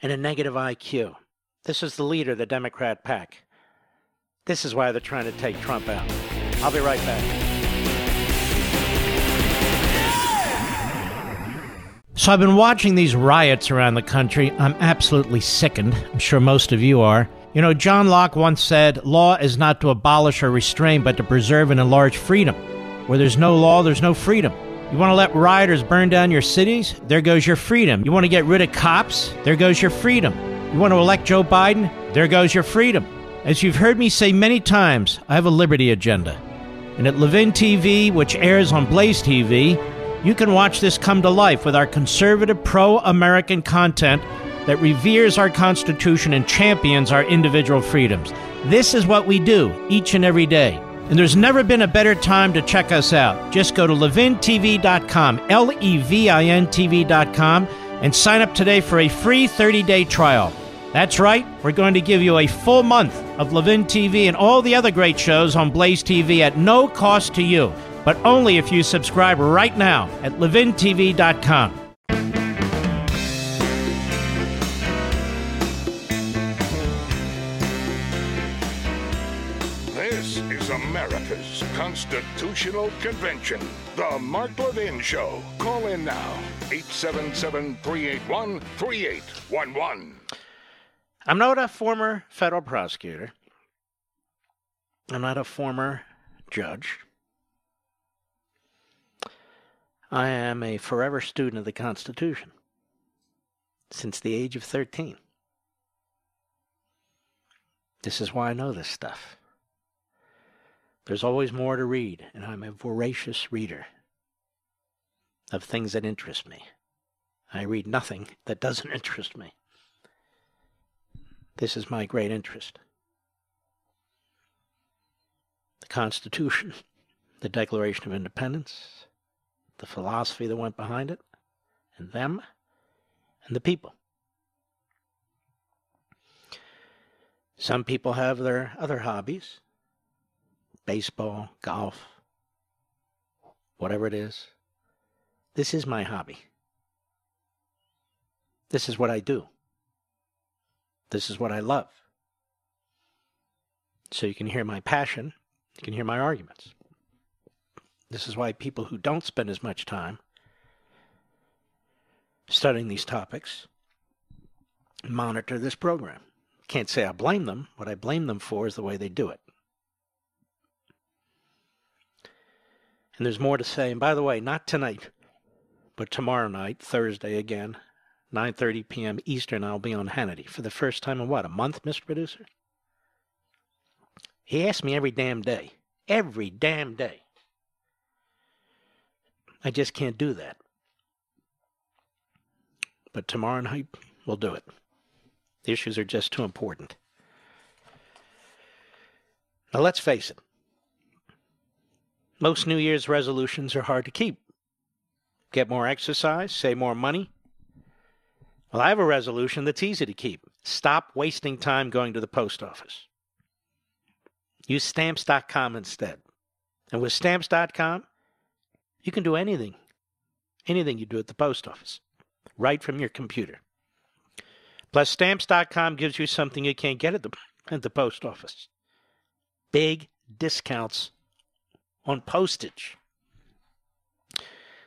and a negative IQ. This is the leader of the Democrat pack. This is why they're trying to take Trump out. I'll be right back. So I've been watching these riots around the country. I'm absolutely sickened. I'm sure most of you are. You know, John Locke once said, Law is not to abolish or restrain, but to preserve and enlarge freedom. Where there's no law, there's no freedom. You want to let rioters burn down your cities? There goes your freedom. You want to get rid of cops? There goes your freedom. You want to elect Joe Biden? There goes your freedom. As you've heard me say many times, I have a liberty agenda. And at Levin TV, which airs on Blaze TV, you can watch this come to life with our conservative, pro American content that reveres our Constitution and champions our individual freedoms. This is what we do each and every day. And there's never been a better time to check us out. Just go to levintv.com, L E V I N TV.com, and sign up today for a free 30 day trial. That's right, we're going to give you a full month of Levin TV and all the other great shows on Blaze TV at no cost to you, but only if you subscribe right now at levintv.com. Constitutional Convention. The Mark Levin Show. Call in now. 877 381 3811. I'm not a former federal prosecutor. I'm not a former judge. I am a forever student of the Constitution since the age of 13. This is why I know this stuff. There's always more to read, and I'm a voracious reader of things that interest me. I read nothing that doesn't interest me. This is my great interest. The Constitution, the Declaration of Independence, the philosophy that went behind it, and them, and the people. Some people have their other hobbies baseball, golf, whatever it is. This is my hobby. This is what I do. This is what I love. So you can hear my passion, you can hear my arguments. This is why people who don't spend as much time studying these topics monitor this program. Can't say I blame them. What I blame them for is the way they do it. And there's more to say. And by the way, not tonight, but tomorrow night, Thursday again, 9:30 p.m. Eastern, I'll be on Hannity for the first time in what, a month, Mr. Producer? He asks me every damn day. Every damn day. I just can't do that. But tomorrow night, we'll do it. The issues are just too important. Now, let's face it. Most New Year's resolutions are hard to keep. Get more exercise, save more money. Well, I have a resolution that's easy to keep. Stop wasting time going to the post office. Use stamps.com instead. And with stamps.com, you can do anything, anything you do at the post office, right from your computer. Plus, stamps.com gives you something you can't get at the, at the post office big discounts on postage.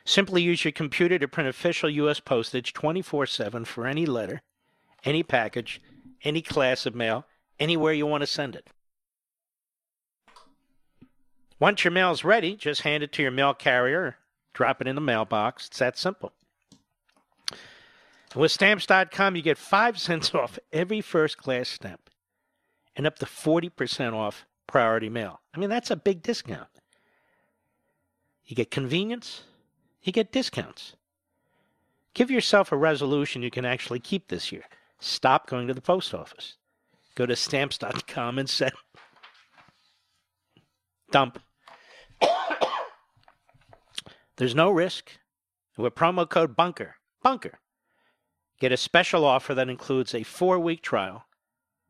Simply use your computer to print official U.S. postage 24 7 for any letter, any package, any class of mail, anywhere you want to send it. Once your mail's ready, just hand it to your mail carrier, drop it in the mailbox. It's that simple. With stamps.com, you get 5 cents off every first class stamp and up to 40% off priority mail. I mean, that's a big discount. You get convenience, you get discounts. Give yourself a resolution you can actually keep this year. Stop going to the post office. Go to stamps.com and set dump. There's no risk. With promo code BUNKER, BUNKER, Get a special offer that includes a four week trial,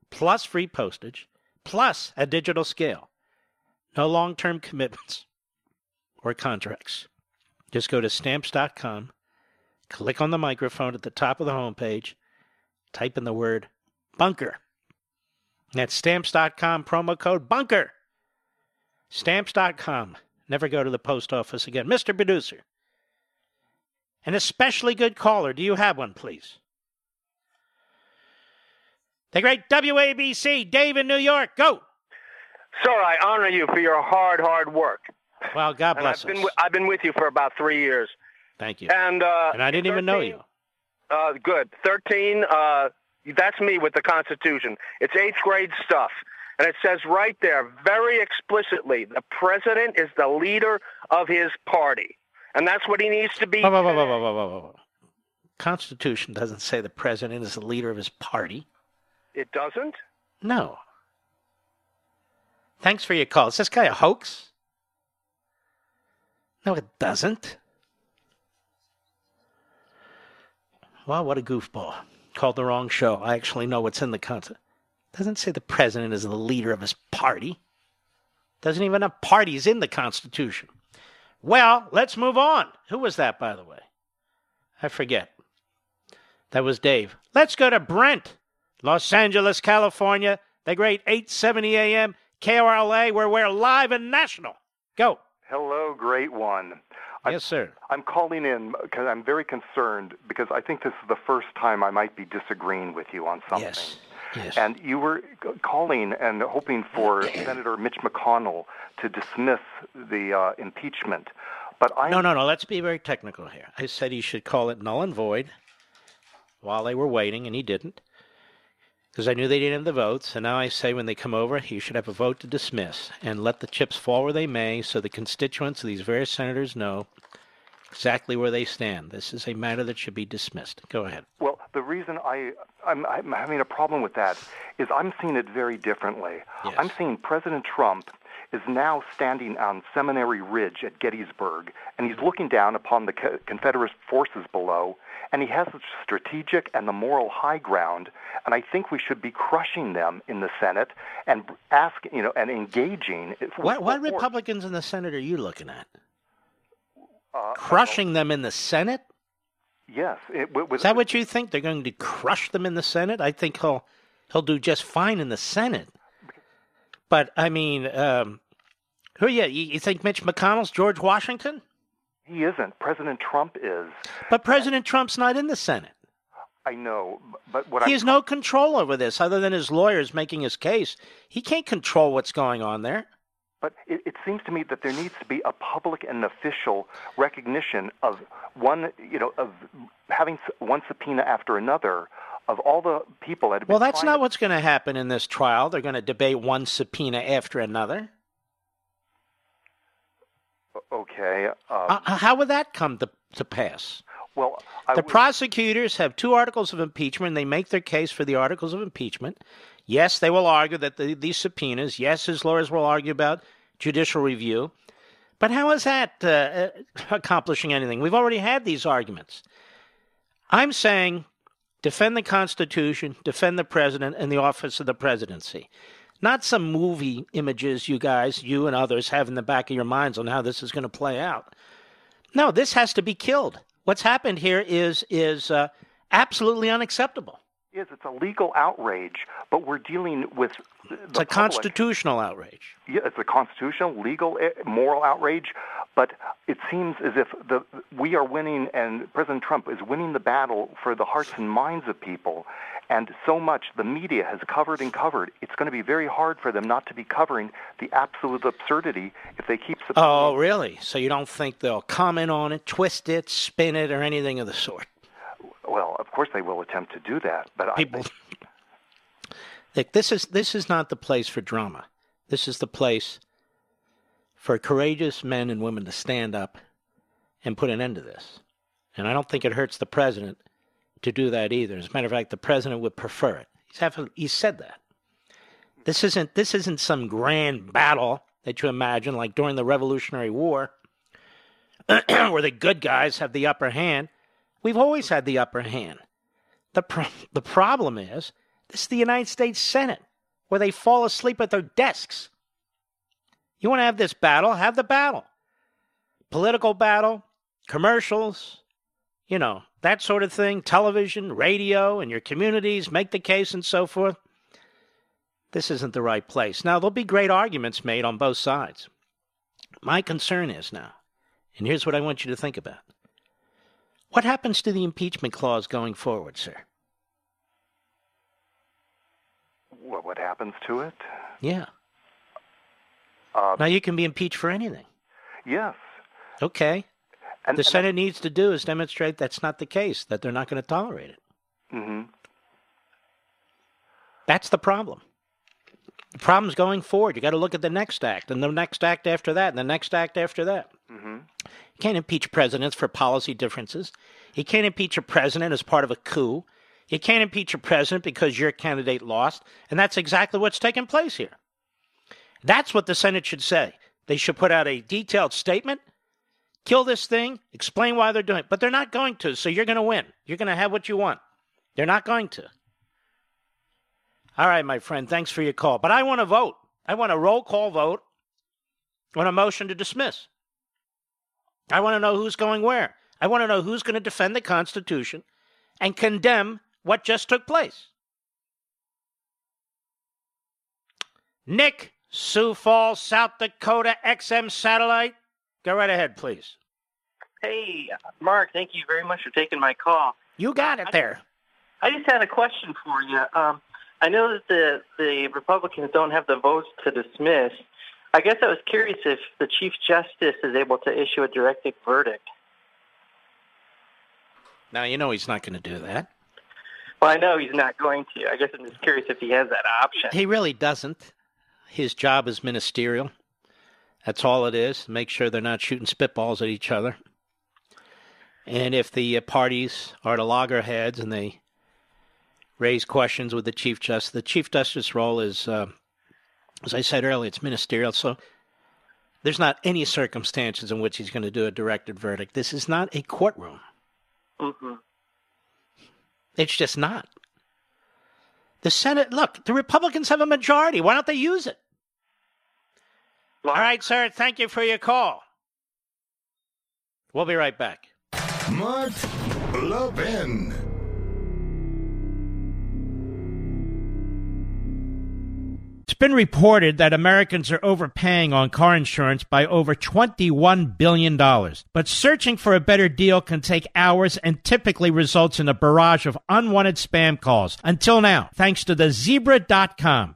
plus free postage, plus a digital scale. No long term commitments or contracts. Just go to stamps.com, click on the microphone at the top of the homepage, type in the word bunker. That's stamps.com, promo code bunker. Stamps.com. Never go to the post office again. Mr. Producer, an especially good caller. Do you have one, please? The great WABC, Dave in New York. Go. Sir, I honor you for your hard, hard work. Well, God bless and I've us. Been, I've been with you for about three years. Thank you. And uh, and I didn't 13, even know you. Uh, good. 13, uh, that's me with the Constitution. It's eighth grade stuff. And it says right there, very explicitly, the president is the leader of his party. And that's what he needs to be. Whoa, whoa, whoa. Constitution doesn't say the president is the leader of his party. It doesn't? No. Thanks for your call. Is this guy a hoax? No, it doesn't. Well, what a goofball. Called the wrong show. I actually know what's in the Constitution. Doesn't say the president is the leader of his party. Doesn't even have parties in the Constitution. Well, let's move on. Who was that, by the way? I forget. That was Dave. Let's go to Brent, Los Angeles, California. The great 870 AM KRLA, where we're live and national. Go. Hello, great one. I'm, yes, sir. I'm calling in because I'm very concerned because I think this is the first time I might be disagreeing with you on something. Yes. Yes. And you were calling and hoping for Senator Mitch McConnell to dismiss the uh, impeachment. But I no, no, no. Let's be very technical here. I said he should call it null and void while they were waiting, and he didn't because I knew they didn't have the votes. And now I say when they come over, he should have a vote to dismiss and let the chips fall where they may so the constituents of these various senators know exactly where they stand. This is a matter that should be dismissed. Go ahead. Well, the reason I I'm, I'm having a problem with that is I'm seeing it very differently. Yes. I'm seeing President Trump is now standing on Seminary Ridge at Gettysburg, and he's looking down upon the co- Confederate forces below, and he has the strategic and the moral high ground. And I think we should be crushing them in the Senate and ask, you know, and engaging. What, what Republicans in the Senate are you looking at? Uh, Crushing them in the Senate? Yes. It, with, Is that what you think? They're going to crush them in the Senate? I think he'll he'll do just fine in the Senate. But I mean, um, who? Yeah, you, you think Mitch McConnell's George Washington? He isn't. President Trump is. But President Trump's not in the Senate. I know, but what he I has no control over this other than his lawyers making his case. He can't control what's going on there. But it, it seems to me that there needs to be a public and official recognition of one, you know, of having one subpoena after another of all the people that Well, that's not to- what's going to happen in this trial. They're going to debate one subpoena after another. Okay. Um, Uh, how would that come to, to pass? well, I the would- prosecutors have two articles of impeachment. and They make their case for the articles of impeachment. Yes, they will argue that the, these subpoenas. Yes, his lawyers will argue about judicial review. But how is that uh, uh, accomplishing anything? We've already had these arguments. I'm saying defend the Constitution, defend the president and the office of the presidency. Not some movie images you guys, you and others, have in the back of your minds on how this is going to play out. No, this has to be killed. What's happened here is is uh, absolutely unacceptable. Yes, it's a legal outrage, but we're dealing with It's a constitutional outrage. Yeah, it's a constitutional, legal, eh, moral outrage. But it seems as if the we are winning, and President Trump is winning the battle for the hearts and minds of people. And so much the media has covered and covered. It's going to be very hard for them not to be covering the absolute absurdity if they keep. Oh, really? So you don't think they'll comment on it, twist it, spin it, or anything of the sort? Well, of course they will attempt to do that, but People- I think this is this is not the place for drama. This is the place for courageous men and women to stand up and put an end to this. And I don't think it hurts the president to do that either. As a matter of fact, the president would prefer it. He's have, he said that. This isn't this isn't some grand battle that you imagine like during the Revolutionary War where the good guys have the upper hand. We've always had the upper hand. The pro- the problem is this is the United States Senate where they fall asleep at their desks. You want to have this battle? Have the battle. Political battle, commercials, you know, that sort of thing, television, radio, and your communities, make the case and so forth. This isn't the right place. Now, there'll be great arguments made on both sides. My concern is now, and here's what I want you to think about what happens to the impeachment clause going forward, sir? what, what happens to it? Yeah. Uh, Now, you can be impeached for anything. yes. Okay. And- the and Senate needs to do is demonstrate that's not the case, that they're not going to tolerate it. hmm That's the problem. The problem's going forward. You got to look at the next act, and the next act after that, and the next act after that. hmm You can't impeach presidents for policy differences. You can't impeach a president as part of a coup. You can't impeach a president because your candidate lost. And that's exactly what's taking place here. That's what the Senate should say. They should put out a detailed statement, kill this thing, explain why they're doing it. But they're not going to, so you're going to win. You're going to have what you want. They're not going to. All right, my friend, thanks for your call. But I want to vote. I want a roll call vote on a motion to dismiss. I want to know who's going where. I want to know who's going to defend the Constitution and condemn what just took place. Nick, Sioux Falls, South Dakota, XM Satellite. Go right ahead, please. Hey, Mark, thank you very much for taking my call. You got it there. I just had a question for you. Um, I know that the, the Republicans don't have the votes to dismiss. I guess I was curious if the Chief Justice is able to issue a directed verdict. Now, you know he's not going to do that. Well, I know he's not going to. I guess I'm just curious if he has that option. He really doesn't. His job is ministerial. That's all it is. Make sure they're not shooting spitballs at each other. And if the uh, parties are to loggerheads and they raise questions with the Chief Justice. The Chief Justice role is, uh, as I said earlier, it's ministerial. So there's not any circumstances in which he's going to do a directed verdict. This is not a courtroom. Mm-hmm. It's just not. The Senate, look, the Republicans have a majority. Why don't they use it? All right, sir. Thank you for your call. We'll be right back. Mark Levin. It's been reported that Americans are overpaying on car insurance by over $21 billion. But searching for a better deal can take hours and typically results in a barrage of unwanted spam calls. Until now, thanks to the zebra.com.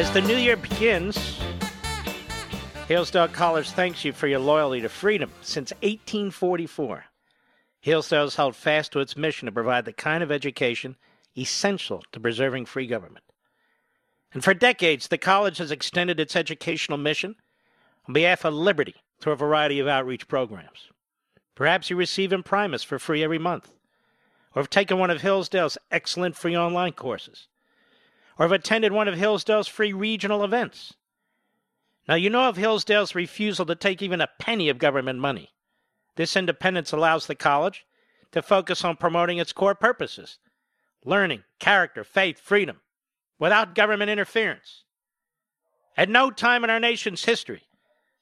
As the new year begins, Hillsdale College thanks you for your loyalty to freedom. Since 1844, Hillsdale has held fast to its mission to provide the kind of education essential to preserving free government. And for decades, the college has extended its educational mission on behalf of liberty through a variety of outreach programs. Perhaps you receive Imprimis for free every month, or have taken one of Hillsdale's excellent free online courses or have attended one of Hillsdale's free regional events. Now, you know of Hillsdale's refusal to take even a penny of government money. This independence allows the college to focus on promoting its core purposes learning, character, faith, freedom, without government interference. At no time in our nation's history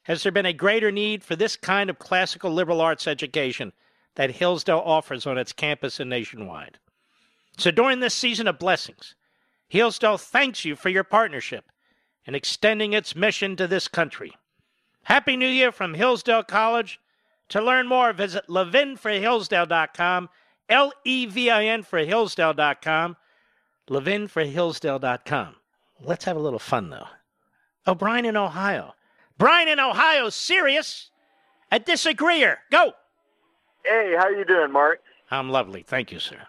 has there been a greater need for this kind of classical liberal arts education that Hillsdale offers on its campus and nationwide. So during this season of blessings, Hillsdale thanks you for your partnership in extending its mission to this country. Happy New Year from Hillsdale College. To learn more, visit levinforhillsdale.com, L E V I N for Hillsdale.com, levinforhillsdale.com. Let's have a little fun, though. Oh, Brian in Ohio. Brian in Ohio, serious? A disagreeer. Go. Hey, how you doing, Mark? I'm lovely. Thank you, sir.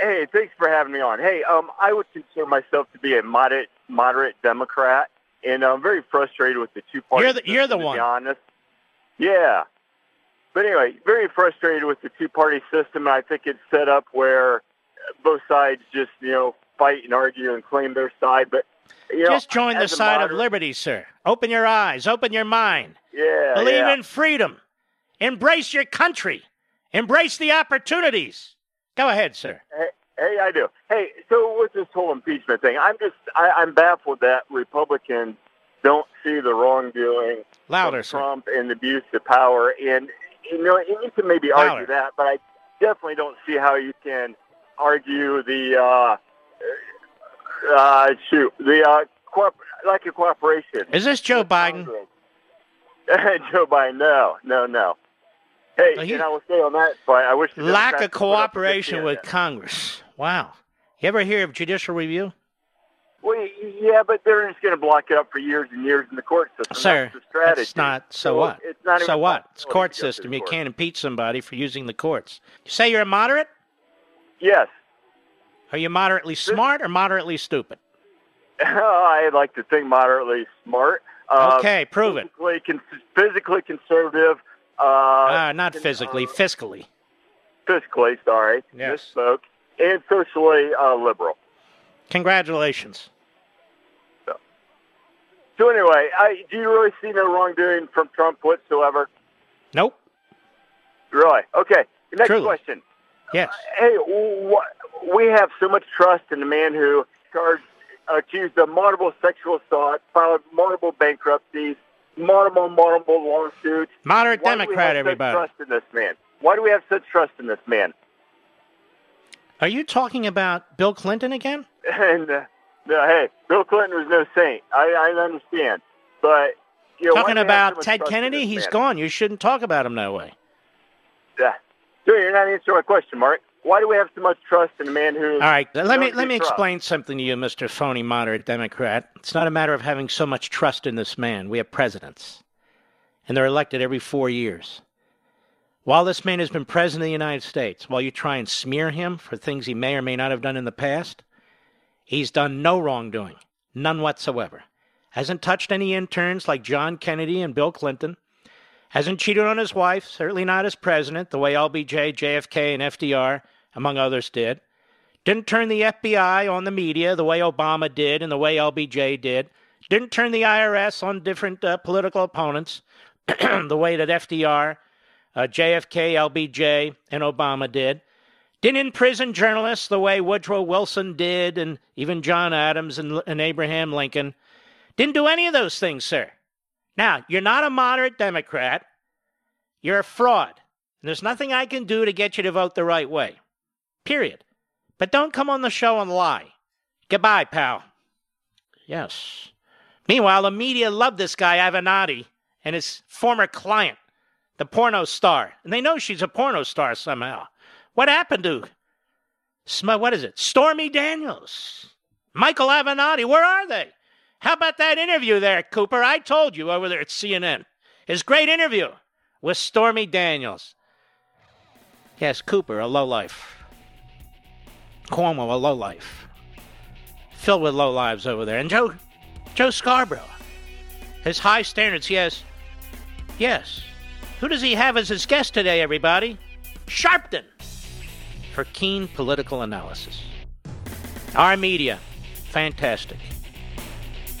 Hey, thanks for having me on. Hey, um, I would consider myself to be a moderate moderate Democrat, and I'm very frustrated with the two party. You're the, you're the to one. Be honest. Yeah. But anyway, very frustrated with the two party system. I think it's set up where both sides just you know fight and argue and claim their side. But you know, just join the side moderate- of liberty, sir. Open your eyes, open your mind. Yeah. Believe yeah. in freedom. Embrace your country. Embrace the opportunities. Go ahead, sir. Hey, hey, I do. Hey, so with this whole impeachment thing, I'm just I, I'm baffled that Republicans don't see the wrongdoing Louder, of sir. Trump and the abuse of power. And you know, and you can maybe argue Louder. that, but I definitely don't see how you can argue the uh, uh, shoot the uh, corp- like a cooperation. Is this Joe Biden? Joe Biden, no, no, no. Hey, Well, he- and I will on that point, I wish Lack of would put up a cooperation with on. Congress. Wow. You ever hear of judicial review? Well, yeah, but they're just going to block it up for years and years in the court system. Sir, That's the strategy. that's not. So, So what? it's not so what? It's court to go through system. You court. can't impeach somebody for using the courts. You say you're a moderate? Yes. Are you moderately smart or moderately stupid? I like to think moderately smart. Uh, Okay, prove it. con- physically conservative. Uh, Ah, not physically, fiscally. fiscally, sorry. Yes. Misspoke. And socially uh, liberal. Congratulations. So so anyway, I, do you really see no wrongdoing from Trump whatsoever? Nope. Right. Okay. Next Truly. question. Yes. Hey, wh- we have so much trust in the man who charged, accused of multiple sexual assault, filed multiple bankruptcies, multiple, multiple lawsuits. Moderate Why Democrat, everybody. Trust in this man. Why do we have such trust in this man? Are you talking about Bill Clinton again? And uh, no, hey, Bill Clinton was no saint. I, I understand, but you know, talking about Ted Kennedy? He's man? gone. You shouldn't talk about him that way. Yeah. So you're not answering my question, Mark. Why do we have so much trust in a man who? All right, let me let me trust? explain something to you, Mr. Phony Moderate Democrat. It's not a matter of having so much trust in this man. We have presidents, and they're elected every four years. While this man has been president of the United States, while you try and smear him for things he may or may not have done in the past, he's done no wrongdoing, none whatsoever. Hasn't touched any interns like John Kennedy and Bill Clinton. Hasn't cheated on his wife, certainly not as president, the way LBJ, JFK, and FDR, among others, did. Didn't turn the FBI on the media the way Obama did and the way LBJ did. Didn't turn the IRS on different uh, political opponents the way that FDR, uh, JFK, LBJ, and Obama did. Didn't imprison journalists the way Woodrow Wilson did and even John Adams and, and Abraham Lincoln. Didn't do any of those things, sir. Now, you're not a moderate Democrat. You're a fraud. And there's nothing I can do to get you to vote the right way. Period. But don't come on the show and lie. Goodbye, pal. Yes. Meanwhile, the media love this guy, Avenatti, and his former client, the porno star. And they know she's a porno star somehow. What happened to, what is it? Stormy Daniels. Michael Avenatti, where are they? How about that interview there, Cooper? I told you over there at CNN. His great interview with Stormy Daniels. Yes, Cooper, a lowlife. Cuomo, a lowlife. Filled with lowlives over there. And Joe, Joe Scarborough. His high standards, yes. Yes. Who does he have as his guest today, everybody? Sharpton. For keen political analysis. Our media. Fantastic.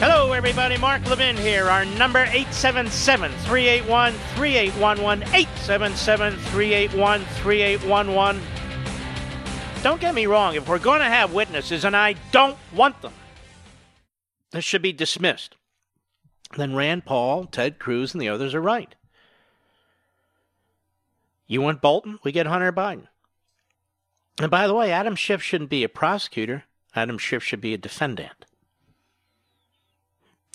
Hello, everybody. Mark Levin here. Our number 877 381 3811. 877 381 3811. Don't get me wrong. If we're going to have witnesses, and I don't want them, this should be dismissed. Then Rand Paul, Ted Cruz, and the others are right. You want Bolton? We get Hunter Biden. And by the way, Adam Schiff shouldn't be a prosecutor. Adam Schiff should be a defendant.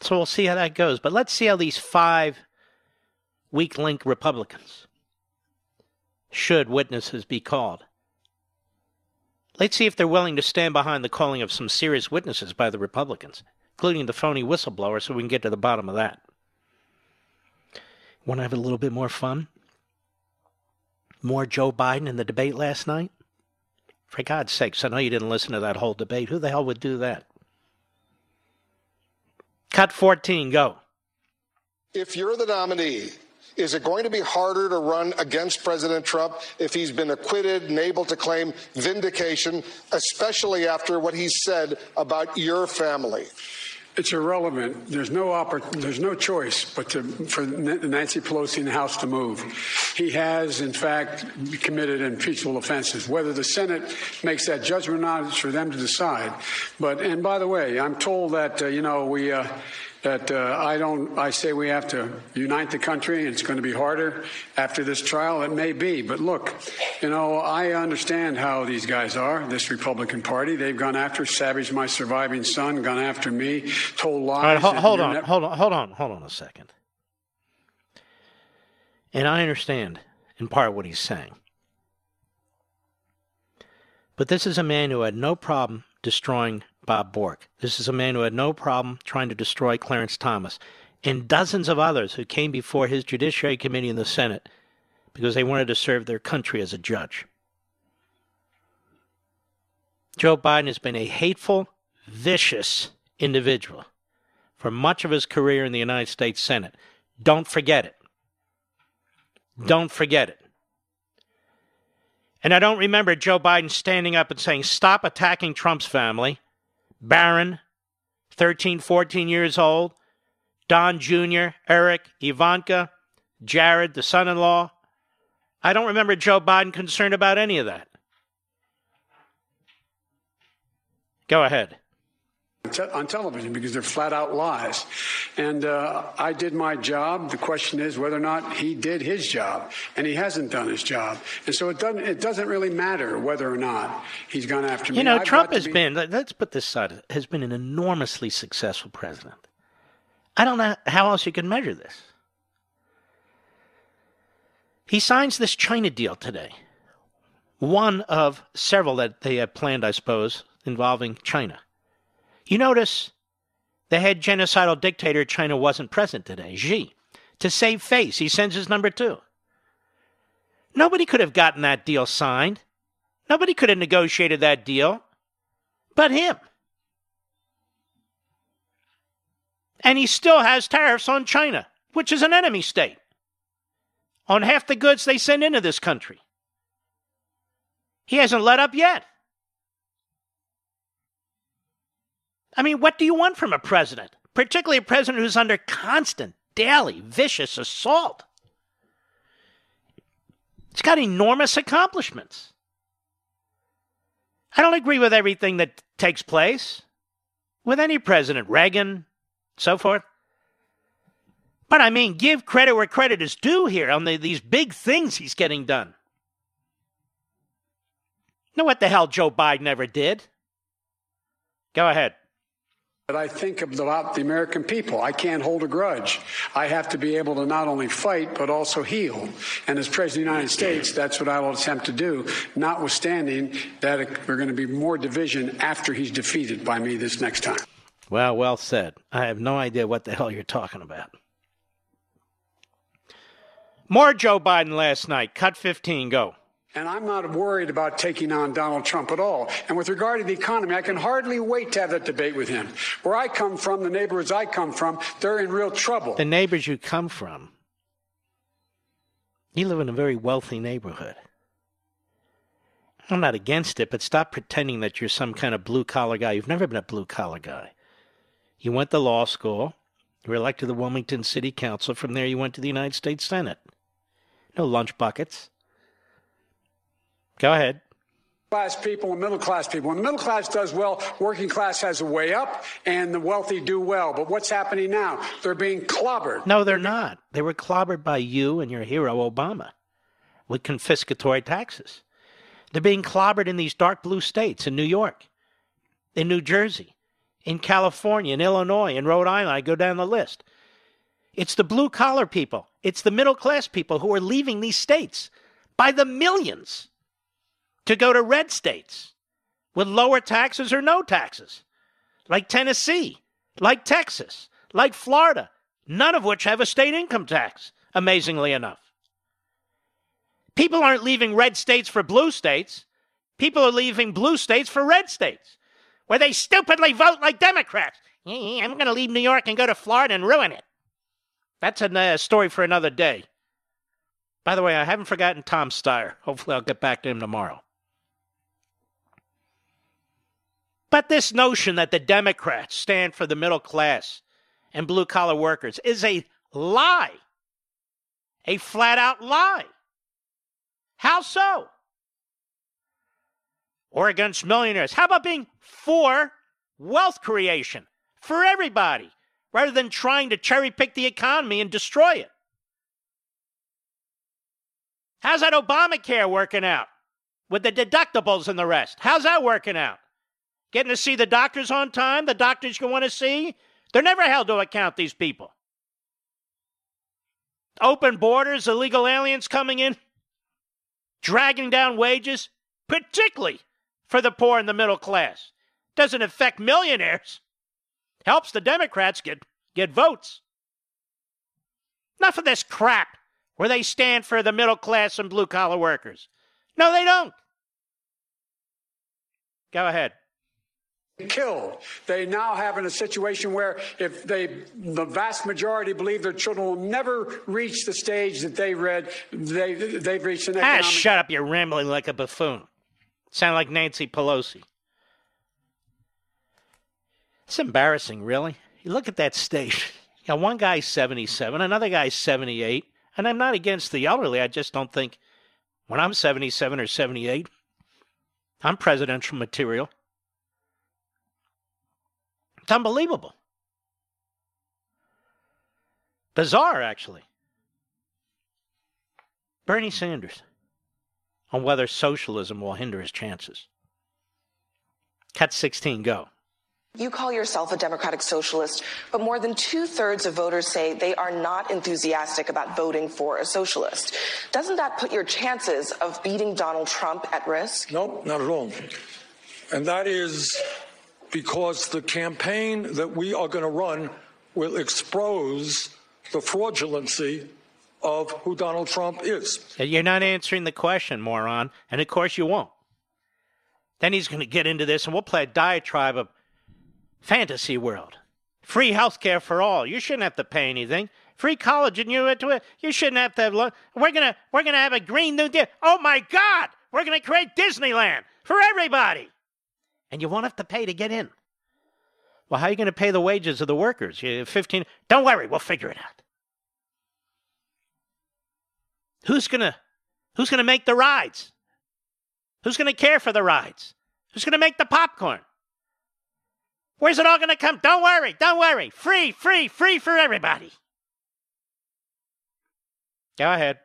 So we'll see how that goes. But let's see how these five weak link Republicans, should witnesses be called, let's see if they're willing to stand behind the calling of some serious witnesses by the Republicans, including the phony whistleblower, so we can get to the bottom of that. Want to have a little bit more fun? More Joe Biden in the debate last night? For God's sakes, I know you didn't listen to that whole debate. Who the hell would do that? Cut 14, go. If you're the nominee, is it going to be harder to run against President Trump if he's been acquitted and able to claim vindication, especially after what he said about your family? It's irrelevant. There's no oppor- There's no choice but to, for Nancy Pelosi and the House to move. He has, in fact, committed impeachable offenses. Whether the Senate makes that judgment or not, it's for them to decide. But and by the way, I'm told that uh, you know we. Uh, that uh, I don't. I say we have to unite the country. It's going to be harder after this trial. It may be, but look, you know, I understand how these guys are. This Republican Party. They've gone after, savaged my surviving son, gone after me, told lies. All right, hold, hold on, hold on, hold on, hold on a second. And I understand in part what he's saying. But this is a man who had no problem destroying Bob Bork. This is a man who had no problem trying to destroy Clarence Thomas and dozens of others who came before his Judiciary Committee in the Senate because they wanted to serve their country as a judge. Joe Biden has been a hateful, vicious individual for much of his career in the United States Senate. Don't forget it. Don't forget it. And I don't remember Joe Biden standing up and saying, Stop attacking Trump's family. Barron, 13, 14 years old, Don Jr., Eric, Ivanka, Jared, the son in law. I don't remember Joe Biden concerned about any of that. Go ahead on television because they're flat out lies. And uh, I did my job. The question is whether or not he did his job, and he hasn't done his job. And so it doesn't it doesn't really matter whether or not he's gone after me. You know, I've Trump has be... been let's put this side has been an enormously successful president. I don't know how else you can measure this. He signs this China deal today. One of several that they have planned, I suppose, involving China. You notice the head genocidal dictator of China wasn't present today, Xi. To save face, he sends his number two. Nobody could have gotten that deal signed. Nobody could have negotiated that deal but him. And he still has tariffs on China, which is an enemy state, on half the goods they send into this country. He hasn't let up yet. I mean, what do you want from a president? Particularly a president who's under constant, daily, vicious assault. He's got enormous accomplishments. I don't agree with everything that takes place with any president, Reagan, so forth. But I mean, give credit where credit is due here on the, these big things he's getting done. know what the hell Joe Biden ever did? Go ahead. But I think about the American people. I can't hold a grudge. I have to be able to not only fight, but also heal. And as President of the United States, that's what I will attempt to do, notwithstanding that we're going to be more division after he's defeated by me this next time. Well, well said. I have no idea what the hell you're talking about. More Joe Biden last night. Cut 15, go. And I'm not worried about taking on Donald Trump at all. And with regard to the economy, I can hardly wait to have that debate with him. Where I come from, the neighborhoods I come from, they're in real trouble. The neighbors you come from, you live in a very wealthy neighborhood. I'm not against it, but stop pretending that you're some kind of blue collar guy. You've never been a blue collar guy. You went to law school, you were elected to the Wilmington City Council. From there, you went to the United States Senate. No lunch buckets. Go ahead. Class people and middle class people. When the middle class does well, working class has a way up, and the wealthy do well. But what's happening now? They're being clobbered. No, they're not. They were clobbered by you and your hero, Obama, with confiscatory taxes. They're being clobbered in these dark blue states in New York, in New Jersey, in California, in Illinois, in Rhode Island. I go down the list. It's the blue collar people, it's the middle class people who are leaving these states by the millions to go to red states with lower taxes or no taxes, like Tennessee, like Texas, like Florida, none of which have a state income tax, amazingly enough. People aren't leaving red states for blue states. People are leaving blue states for red states, where they stupidly vote like Democrats. I'm going to leave New York and go to Florida and ruin it. That's a uh, story for another day. By the way, I haven't forgotten Tom Steyer. Hopefully, I'll get back to him tomorrow. But this notion that the Democrats stand for the middle class and blue collar workers is a lie. A flat out lie. How so? Or against millionaires. How about being for wealth creation for everybody rather than trying to cherry pick the economy and destroy it? How's that Obamacare working out with the deductibles and the rest? How's that working out? Getting to see the doctors on time, the doctors you want to see. They're never held to account, these people. Open borders, illegal aliens coming in, dragging down wages, particularly for the poor and the middle class. Doesn't affect millionaires. Helps the Democrats get, get votes. Enough of this crap. where they stand for the middle class and blue collar workers. No, they don't. Go ahead killed. They now have in a situation where if they, the vast majority believe their children will never reach the stage that they read, they, they've reached an ah, shut up, you're rambling like a buffoon. Sound like Nancy Pelosi. It's embarrassing, really. You look at that stage. You got one guy's 77, another guy's 78, and I'm not against the elderly. I just don't think when I'm 77 or 78, I'm presidential material. It's unbelievable. Bizarre, actually. Bernie Sanders on whether socialism will hinder his chances. Cut 16, go. You call yourself a democratic socialist, but more than two thirds of voters say they are not enthusiastic about voting for a socialist. Doesn't that put your chances of beating Donald Trump at risk? No, not at all. And that is because the campaign that we are going to run will expose the fraudulency of who Donald Trump is. You're not answering the question, moron. And of course you won't. Then he's going to get into this, and we'll play a diatribe of fantasy world. Free health care for all. You shouldn't have to pay anything. Free college, and you into it. you shouldn't have to have. We're gonna we're gonna have a green new deal. Oh my God! We're gonna create Disneyland for everybody and you won't have to pay to get in. Well, how are you going to pay the wages of the workers? You 15 Don't worry, we'll figure it out. Who's going to Who's going to make the rides? Who's going to care for the rides? Who's going to make the popcorn? Where's it all going to come? Don't worry, don't worry. Free, free, free for everybody. Go ahead.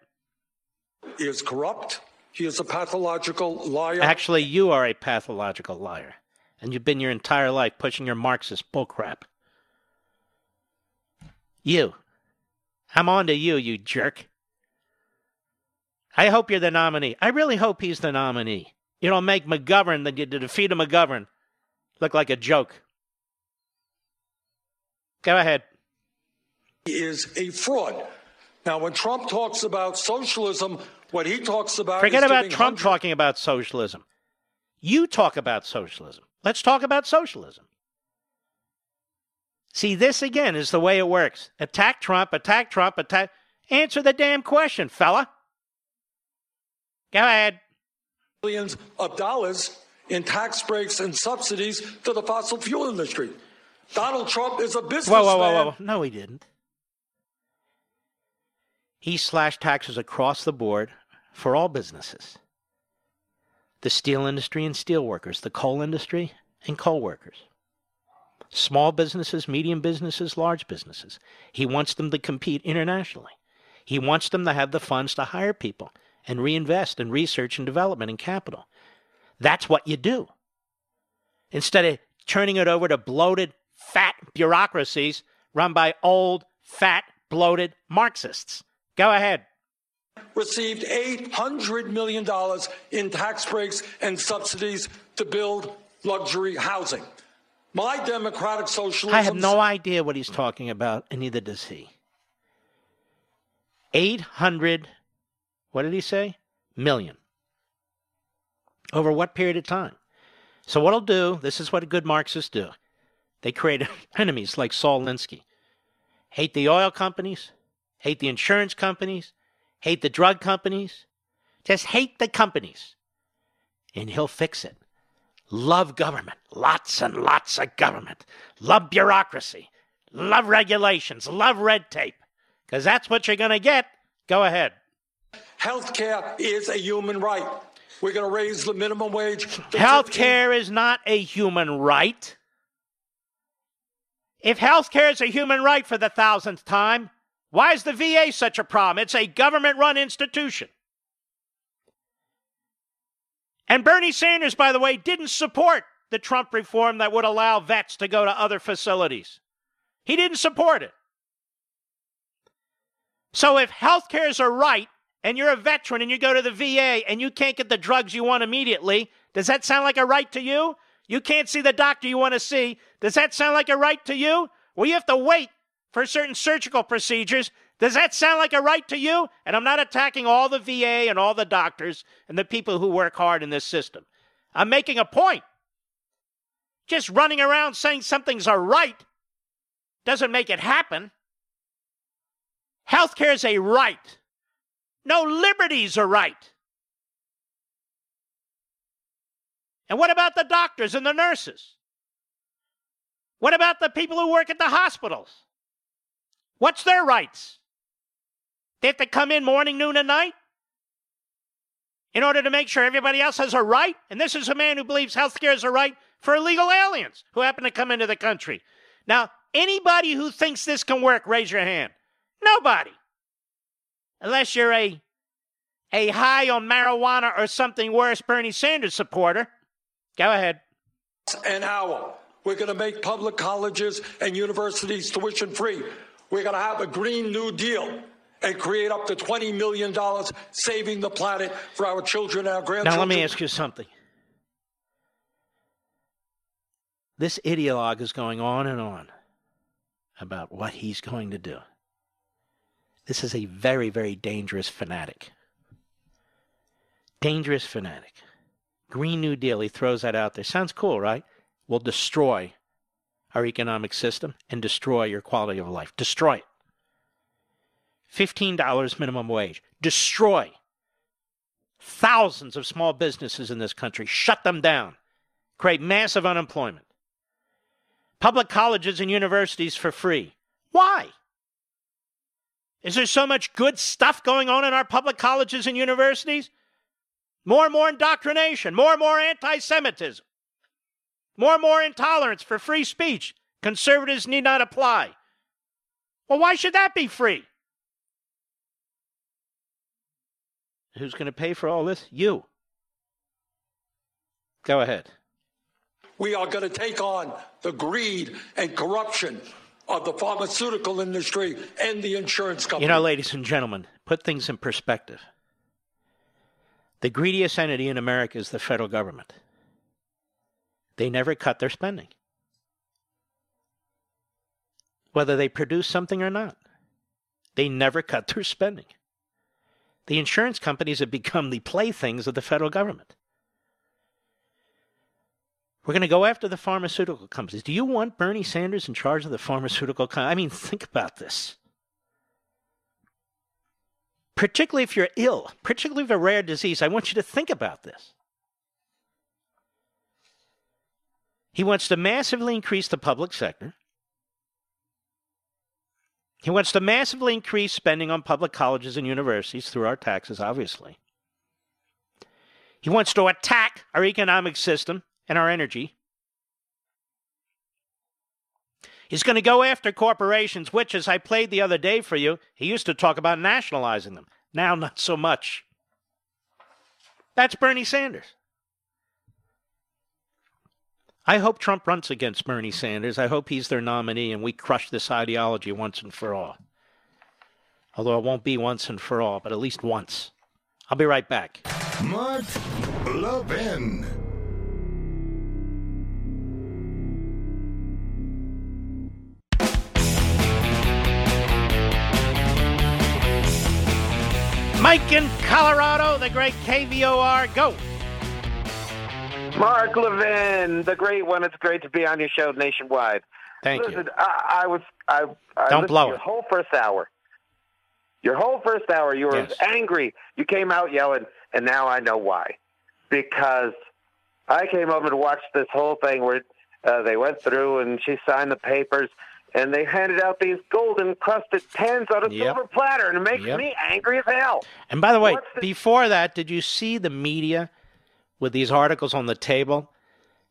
Is corrupt. He is a pathological liar. Actually, you are a pathological liar. And you've been your entire life pushing your Marxist bullcrap. You. I'm on to you, you jerk. I hope you're the nominee. I really hope he's the nominee. You don't make McGovern, the, the defeat of McGovern, look like a joke. Go ahead. He is a fraud. Now, when Trump talks about socialism, what he talks about Forget about Trump talking about socialism. You talk about socialism. Let's talk about socialism. See, this again is the way it works. Attack Trump, attack Trump, attack. Answer the damn question, fella. Go ahead. Billions of dollars in tax breaks and subsidies to the fossil fuel industry. Donald Trump is a businessman. Whoa, whoa, whoa, whoa. No, he didn't. He slashed taxes across the board for all businesses the steel industry and steel workers, the coal industry and coal workers, small businesses, medium businesses, large businesses. He wants them to compete internationally. He wants them to have the funds to hire people and reinvest in research and development and capital. That's what you do. Instead of turning it over to bloated, fat bureaucracies run by old, fat, bloated Marxists. Go ahead. Received $800 million in tax breaks and subsidies to build luxury housing. My democratic socialism. I have no idea what he's talking about, and neither does he. 800, what did he say? Million. Over what period of time? So, what I'll do, this is what good Marxists do. They create enemies like Saul Alinsky. Hate the oil companies, hate the insurance companies, hate the drug companies. Just hate the companies. And he'll fix it. Love government. Lots and lots of government. Love bureaucracy. Love regulations. Love red tape. Because that's what you're going to get. Go ahead. Health care is a human right. We're going to raise the minimum wage. Health care is not a human right. If health care is a human right for the thousandth time, why is the VA such a problem? It's a government run institution. And Bernie Sanders, by the way, didn't support the Trump reform that would allow vets to go to other facilities. He didn't support it. So if health care is a right and you're a veteran and you go to the VA and you can't get the drugs you want immediately, does that sound like a right to you? You can't see the doctor you want to see. Does that sound like a right to you? Well, you have to wait for certain surgical procedures Does that sound like a right to you? And I'm not attacking all the VA and all the doctors and the people who work hard in this system. I'm making a point. Just running around saying something's a right doesn't make it happen. Healthcare is a right. No liberties are right. And what about the doctors and the nurses? What about the people who work at the hospitals? What's their rights? They have to come in morning, noon, and night in order to make sure everybody else has a right? And this is a man who believes health care is a right for illegal aliens who happen to come into the country. Now, anybody who thinks this can work, raise your hand. Nobody. Unless you're a a high on marijuana or something worse Bernie Sanders supporter. Go ahead. An hour. We're going to make public colleges and universities tuition free. We're going to have a Green New Deal and create up to $20 million saving the planet for our children and our grandchildren. Now, let me ask you something. This ideologue is going on and on about what he's going to do. This is a very, very dangerous fanatic. Dangerous fanatic. Green New Deal, he throws that out there. Sounds cool, right? Will destroy our economic system and destroy your quality of life. Destroy it. $15 minimum wage. Destroy thousands of small businesses in this country. Shut them down. Create massive unemployment. Public colleges and universities for free. Why? Is there so much good stuff going on in our public colleges and universities? More and more indoctrination, more and more anti Semitism, more and more intolerance for free speech. Conservatives need not apply. Well, why should that be free? Who's going to pay for all this? You. Go ahead. We are going to take on the greed and corruption of the pharmaceutical industry and the insurance company. You know, ladies and gentlemen, put things in perspective. The greediest entity in America is the federal government. They never cut their spending, whether they produce something or not. They never cut their spending. The insurance companies have become the playthings of the federal government. We're going to go after the pharmaceutical companies. Do you want Bernie Sanders in charge of the pharmaceutical companies? I mean, think about this particularly if you're ill, particularly if a rare disease, I want you to think about this. He wants to massively increase the public sector. He wants to massively increase spending on public colleges and universities through our taxes, obviously. He wants to attack our economic system and our energy. He's going to go after corporations, which, as I played the other day for you, he used to talk about nationalizing them. Now, not so much. That's Bernie Sanders. I hope Trump runs against Bernie Sanders. I hope he's their nominee and we crush this ideology once and for all. Although it won't be once and for all, but at least once. I'll be right back. Mark Levin. Mike in Colorado, the great KVOR. Go. Mark Levin, the great one. It's great to be on your show nationwide. Thank Listen, you. I, I was. I, I Don't blow your it. whole first hour. Your whole first hour, you were Yes. angry. You came out yelling, and now I know why. Because I came over to watch this whole thing where uh, they went through and she signed the papers, and they handed out these golden crusted pens on a Yep. silver platter, and it makes Yep. me angry as hell. And by the way, the- before that, did you see the media with these articles on the table?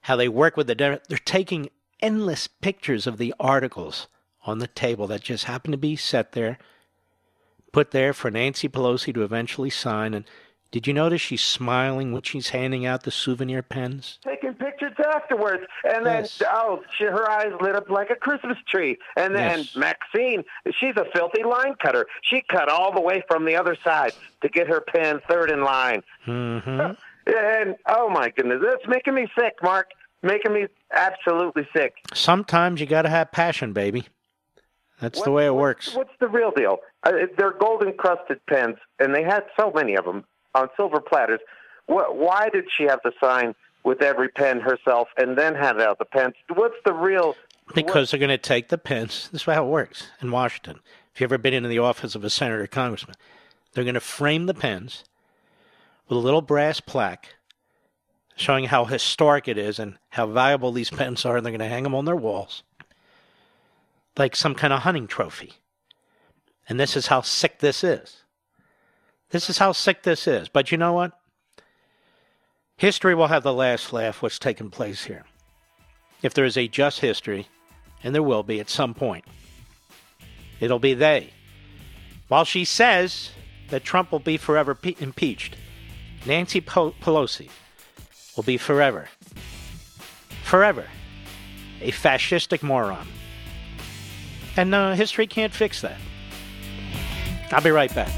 How they work with the they're taking endless pictures of the articles on the table that just happen to be set there, put there for Nancy Pelosi to eventually sign. And did you notice she's smiling when she's handing out the souvenir pens? taking pictures afterwards, and then Yes. oh, she, her eyes lit up like a Christmas tree. And then Yes. Maxine, she's a filthy line cutter. She cut all the way from the other side to get her pen third in line. Mm-hmm. And oh my goodness, it's making me sick, Mark. Making me absolutely sick. Sometimes you got to have passion, baby. That's the way it works. What's the real deal? Uh, they're gold encrusted pens, and they had so many of them on silver platters. Wh- why did she have to sign with every pen herself and then hand out the pens? What's the real? Because they're going to take the pens. This is how it works in Washington. If you've ever been into the office of a senator or congressman, they're going to frame the pens with a little brass plaque showing how historic it is and how valuable these pens are, and they're going to hang them on their walls like some kind of hunting trophy. And this is how sick this is. This is how sick this is. But you know what? History will have the last laugh what's taken place here. If there is a just history, and there will be at some point, it'll be they. While she says that Trump will be forever pe- impeached, Nancy Pelosi will be forever, forever, a fascistic moron. And uh, history can't fix that. I'll be right back.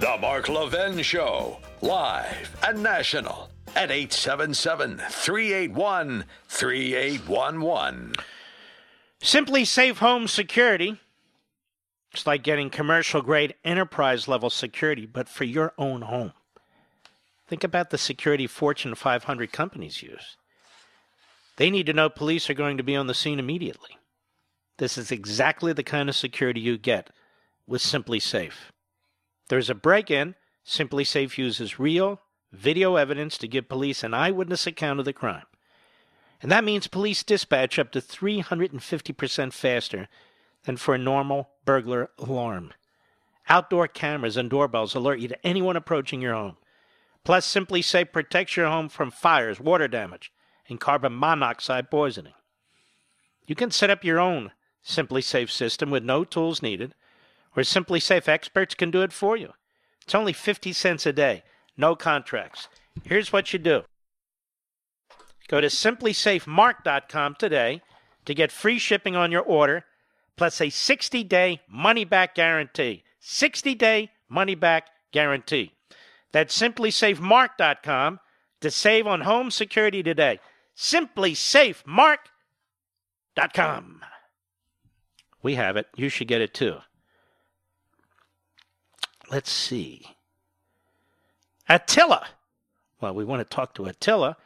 The Mark Levin Show, live and national at 877 381 3811. SimpliSafe Home Security it's like getting commercial grade enterprise level security, but for your own home. Think about the security Fortune 500 companies use. They need to know police are going to be on the scene immediately. This is exactly the kind of security you get with SimpliSafe. There's a break in, SimpliSafe uses real video evidence to give police an eyewitness account of the crime. And that means police dispatch up to 350% faster than for a normal burglar alarm. Outdoor cameras and doorbells alert you to anyone approaching your home. Plus, SimpliSafe protects your home from fires, water damage, and carbon monoxide poisoning. You can set up your own SimpliSafe system with no tools needed, or SimpliSafe experts can do it for you. It's only 50 cents a day, no contracts. Here's what you do go to simplisafemark.com today to get free shipping on your order plus a 60 day money back guarantee. 60 day money back guarantee. That's simplisafemark.com to save on home security today. Simplisafemark.com. We have it. You should get it too. Let's see. Attila. Well, we want to talk to Attila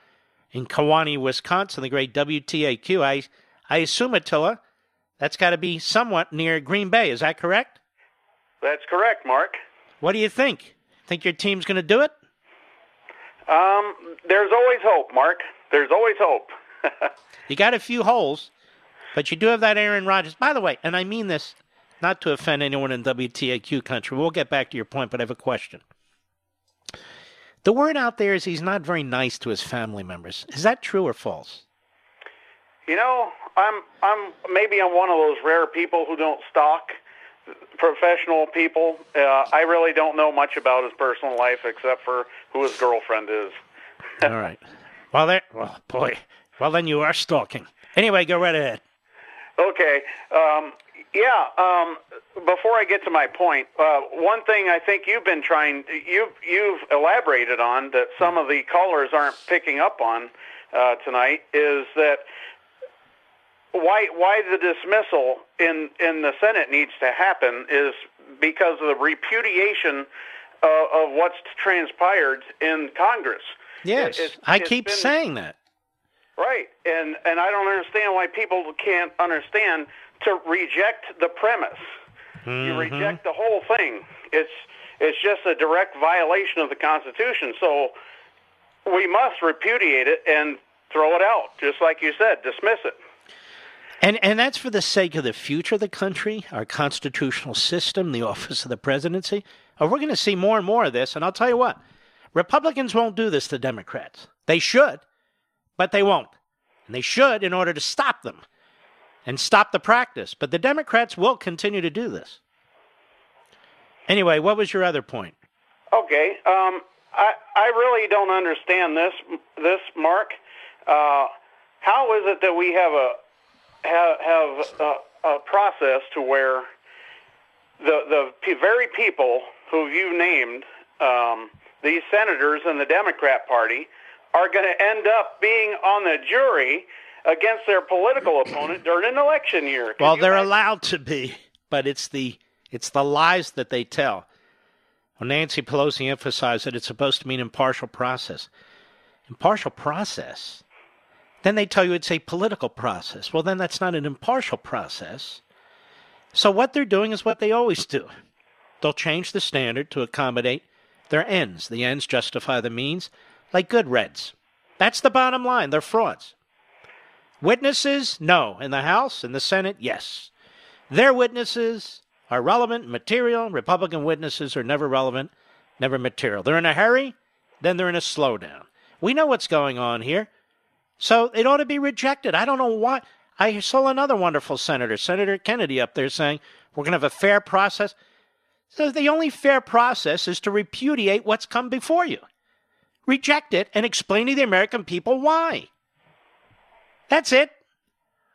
in Kewaunee, Wisconsin, the great WTAQ. I, I assume, Attila, that's got to be somewhat near Green Bay. Is that correct? That's correct, Mark. What do you think? Think your team's going to do it? Um, there's always hope, Mark. There's always hope. you got a few holes, but you do have that Aaron Rodgers. By the way, and I mean this not to offend anyone in WTAQ country. We'll get back to your point, but I have a question. The word out there is he's not very nice to his family members. Is that true or false? You know, I'm I'm maybe I'm one of those rare people who don't stalk professional people. Uh, I really don't know much about his personal life except for who his girlfriend is. All right. Well, there. Well, boy. Well, then you are stalking. Anyway, go right ahead. Okay. Um, yeah. Um, before I get to my point, uh, one thing I think you've been trying you've you've elaborated on that some of the callers aren't picking up on uh, tonight is that why why the dismissal in in the Senate needs to happen is because of the repudiation uh, of what's transpired in Congress. Yes, it, I keep been, saying that. Right, and and I don't understand why people can't understand to reject the premise. Mm-hmm. You reject the whole thing. It's it's just a direct violation of the Constitution. So we must repudiate it and throw it out, just like you said, dismiss it. And and that's for the sake of the future of the country, our constitutional system, the office of the presidency. Or uh, we're going to see more and more of this. And I'll tell you what, Republicans won't do this to Democrats. They should, but they won't. And they should in order to stop them and stop the practice. But the Democrats will continue to do this. Anyway, what was your other point? Okay, um, I I really don't understand this this Mark. Uh, how is it that we have a have, have a, a process to where the the very people who you named, um, these senators in the Democrat Party, are going to end up being on the jury against their political opponent during an election year. Can well, they're imagine? allowed to be, but it's the it's the lies that they tell. Well, Nancy Pelosi emphasized that it's supposed to mean impartial process. Impartial process. Then they tell you it's a political process. Well, then that's not an impartial process. So what they're doing is what they always do. They'll change the standard to accommodate their ends. The ends justify the means, like good Reds. That's the bottom line. They're frauds. Witnesses? No. In the House? In the Senate? Yes. Their witnesses are relevant, material. Republican witnesses are never relevant, never material. They're in a hurry, then they're in a slowdown. We know what's going on here. So it ought to be rejected. I don't know why. I saw another wonderful senator, Senator Kennedy, up there saying, we're going to have a fair process. So the only fair process is to repudiate what's come before you. Reject it and explain to the American people why. That's it.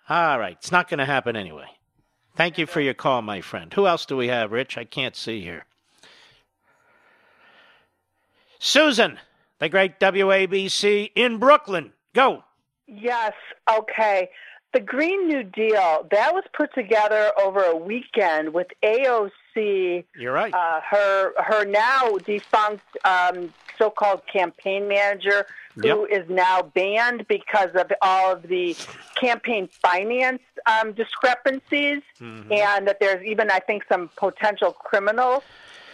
All right. It's not going to happen anyway. Thank you for your call, my friend. Who else do we have, Rich? I can't see here. Susan, the great WABC in Brooklyn. Go. Yes. Okay. The Green New Deal that was put together over a weekend with AOC. You're right. Uh, her her now defunct um, so-called campaign manager, who yep. is now banned because of all of the campaign finance um, discrepancies, mm-hmm. and that there's even I think some potential criminal.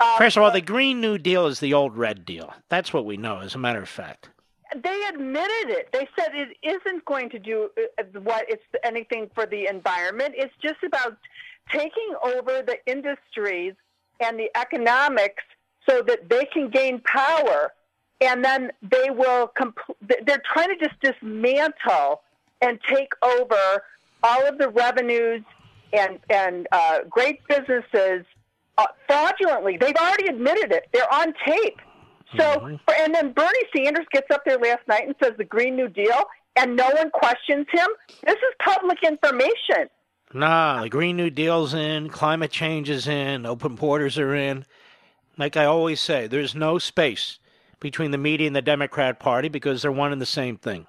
Um, First of all, the Green New Deal is the old Red Deal. That's what we know, as a matter of fact they admitted it. They said it isn't going to do uh, what it's anything for the environment. It's just about taking over the industries and the economics so that they can gain power, and then they will. Compl- they're trying to just dismantle and take over all of the revenues and and uh, great businesses uh, fraudulently. They've already admitted it. They're on tape. So, mm-hmm. and then Bernie Sanders gets up there last night and says the Green New Deal, and no one questions him. This is public information. Nah, the Green New Deal's in, climate change is in, open borders are in. Like I always say, there's no space between the media and the Democrat Party because they're one and the same thing.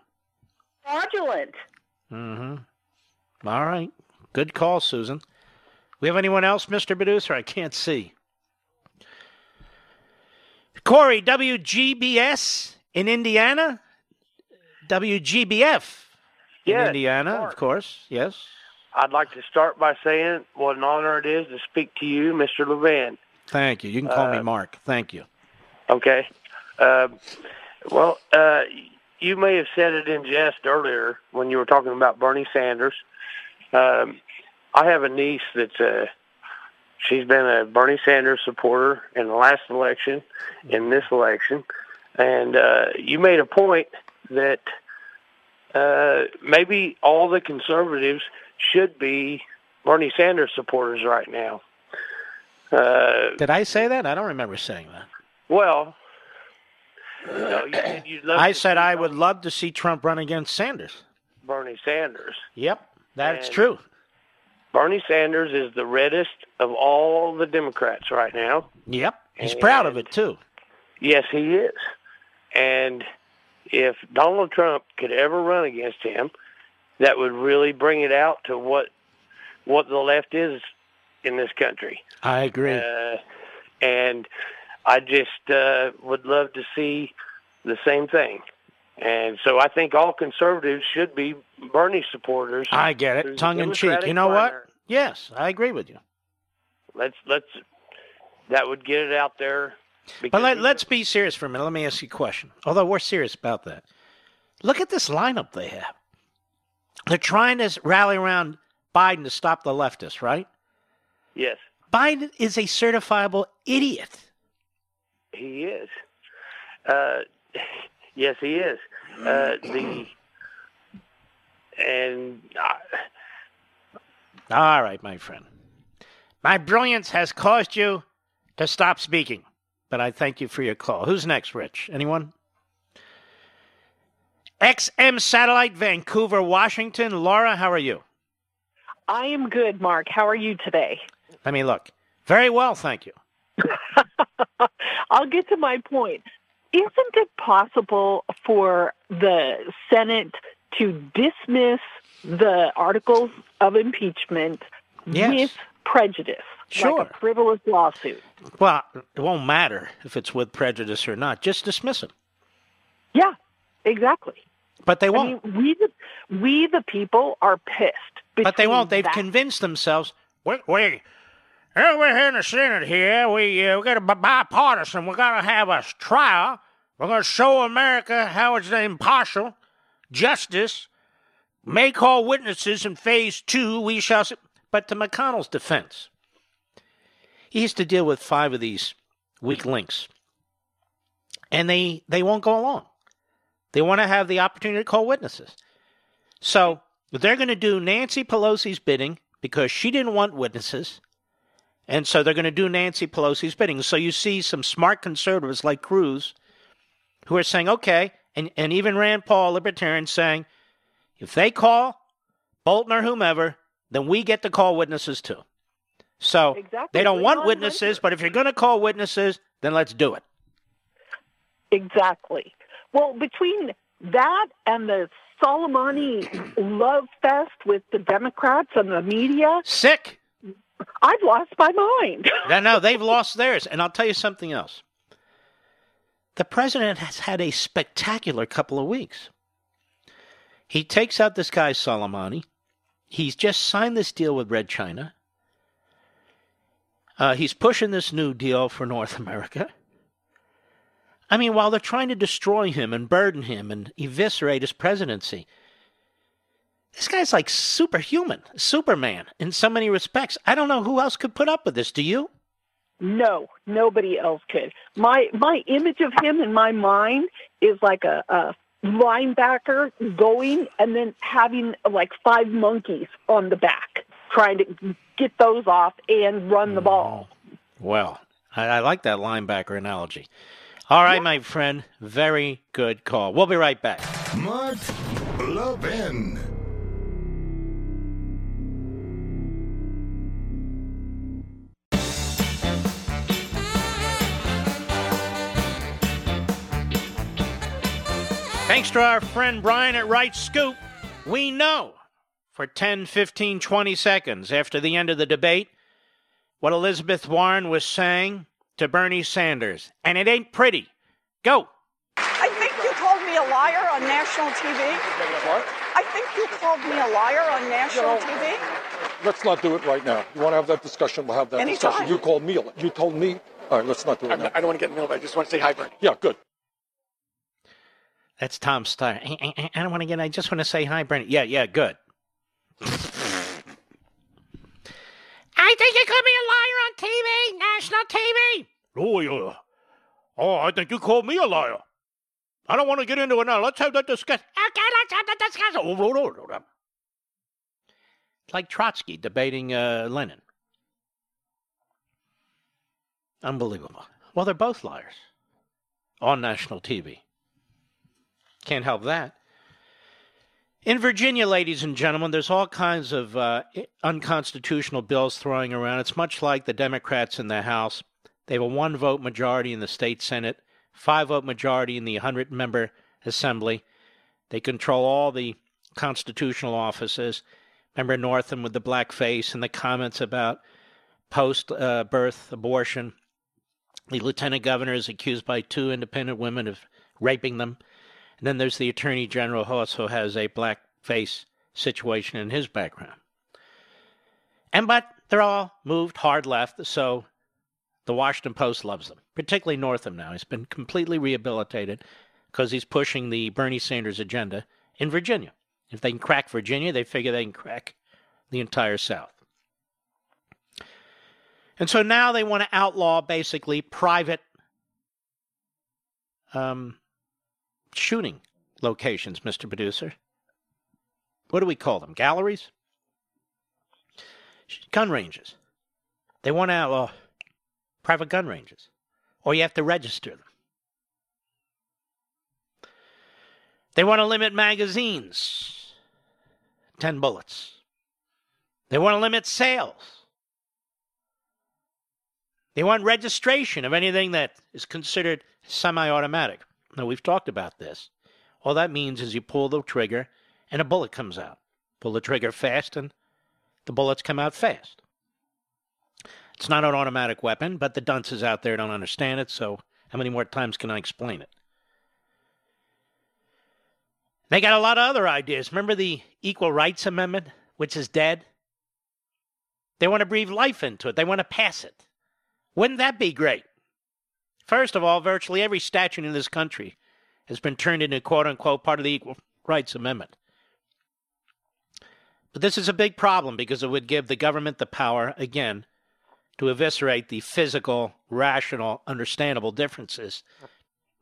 Fraudulent. Mm-hmm. All right. Good call, Susan. We have anyone else, Mr. Producer? I can't see. Corey, WGBS in Indiana? WGBF in yes, Indiana, Mark. of course. Yes. I'd like to start by saying what an honor it is to speak to you, Mr. Levin. Thank you. You can call uh, me Mark. Thank you. Okay. Uh, well, uh, you may have said it in jest earlier when you were talking about Bernie Sanders. Um, I have a niece that's a She's been a Bernie Sanders supporter in the last election, in this election, and uh, you made a point that uh, maybe all the conservatives should be Bernie Sanders supporters right now. Uh, Did I say that? I don't remember saying that. Well, no, you, I said I would love to see Trump run against Sanders. Bernie Sanders. Yep, that's and, true. Bernie Sanders is the reddest of all the Democrats right now. Yep. He's and proud of it, too. Yes, he is. And if Donald Trump could ever run against him, that would really bring it out to what what the left is in this country. I agree. Uh, and I just uh, would love to see the same thing. And so I think all conservatives should be Bernie supporters. I get it, tongue in cheek. You know what? Yes, I agree with you. Let's let's that would get it out there. But let, let's be serious for a minute. Let me ask you a question. Although we're serious about that, look at this lineup they have. They're trying to rally around Biden to stop the leftists, right? Yes. Biden is a certifiable idiot. He is. Uh, yes, he is. Uh, the and all right, my friend. My brilliance has caused you to stop speaking, but I thank you for your call. Who's next, Rich? Anyone? XM Satellite, Vancouver, Washington. Laura, how are you? I am good, Mark. How are you today? Let me look. Very well, thank you. I'll get to my point. Isn't it possible for the Senate to dismiss the articles of impeachment Yes. with prejudice, Sure. like a frivolous lawsuit? Well, it won't matter if it's with prejudice or not. Just dismiss them. Yeah, exactly. But they won't. mean, we the we the people are pissed. but they won't. They've that- convinced themselves. We, we, uh, we're here in the Senate here. We uh, we got to be bipartisan. We got to have a trial. We're going to show America how it's impartial, justice. May call witnesses in phase two. We shall. See. But to McConnell's defense, he has to deal with five of these weak links, and they they won't go along. They want to have the opportunity to call witnesses. So they're going to do Nancy Pelosi's bidding because she didn't want witnesses. And so they're going to do Nancy Pelosi's bidding. So you see some smart conservatives like Cruz who are saying, okay, and, and even Rand Paul, libertarians, saying, if they call Bolton or whomever, then we get to call witnesses too. So Exactly. they don't Bring want witnesses, but if you're going to call witnesses, then let's do it. Exactly. Well, between that and the Soleimani love fest with the Democrats and the media, sick. I've lost my mind. no, no, they've lost theirs. And I'll tell you something else. The president has had a spectacular couple of weeks. He takes out this guy, Soleimani. He's just signed this deal with Red China. Uh, he's pushing this new deal for North America. I mean, while they're trying to destroy him and burden him and eviscerate his presidency, this guy's like superhuman, Superman in so many respects. I don't know who else could put up with this. Do you? No, nobody else could. My my image of him in my mind is like a, a linebacker going and then having like five monkeys on the back trying to get those off and run the ball. Oh, well, I, I like that linebacker analogy. All right, my friend. Very good call. We'll be right back. Mark Levin. Thanks to our friend Brian at Right Scoop, we know for 10, 15, 20 seconds after the end of the debate what Elizabeth Warren was saying to Bernie Sanders. And it ain't pretty. Go. I think you called me a liar on national TV. What? I think you called me a liar on national TV. Let's not do it right now. You want to have that discussion? We'll have that Anytime. discussion. You called me. You told me. All right, let's not do it now. I don't want to get in the middle. I just want to say hi, Bernie. Yeah, good. That's Tom Steyer. I, I- I don't want to get, I just want to say hi, Bernie. Yeah, yeah, good. I think you called me a liar on TV, national TV. Oh, yeah. Oh, I think you called me a liar. I don't want to get into it now. Let's have that discussion. Okay, let's have the discussion. Oh, no, no, no, no. It's like Trotsky debating uh, Lenin. Unbelievable. Well, they're both liars on national TV. Can't help that. In Virginia, ladies and gentlemen, there's all kinds of uh, unconstitutional bills throwing around. It's much like the Democrats in the House. They have a one vote majority in the state Senate, five vote majority in the 100 member assembly. They control all the constitutional offices. Remember Northam with the black face and the comments about post uh, birth abortion. The lieutenant governor is accused by two independent women of raping them. And then there's the attorney general who also has a blackface situation in his background. And but they're all moved hard left, so the Washington Post loves them, particularly Northam now. He's been completely rehabilitated because he's pushing the Bernie Sanders agenda in Virginia. If they can crack Virginia, they figure they can crack the entire South. And so now they want to outlaw basically private um, shooting locations, Mr. Producer. What do we call them? Galleries? Gun ranges. They want to outlaw private gun ranges, or you have to register them. They want to limit magazines, 10 bullets. They want to limit sales. They want registration of anything that is considered semi automatic. Now, we've talked about this. All that means is you pull the trigger and a bullet comes out. Pull the trigger fast and the bullets come out fast. It's not an automatic weapon, but the dunces out there don't understand it, so how many more times can I explain it? They got a lot of other ideas. Remember the Equal Rights Amendment, which is dead? They want to breathe life into it, they want to pass it. Wouldn't that be great? First of all, virtually every statute in this country has been turned into quote unquote part of the Equal Rights Amendment. But this is a big problem because it would give the government the power, again, to eviscerate the physical, rational, understandable differences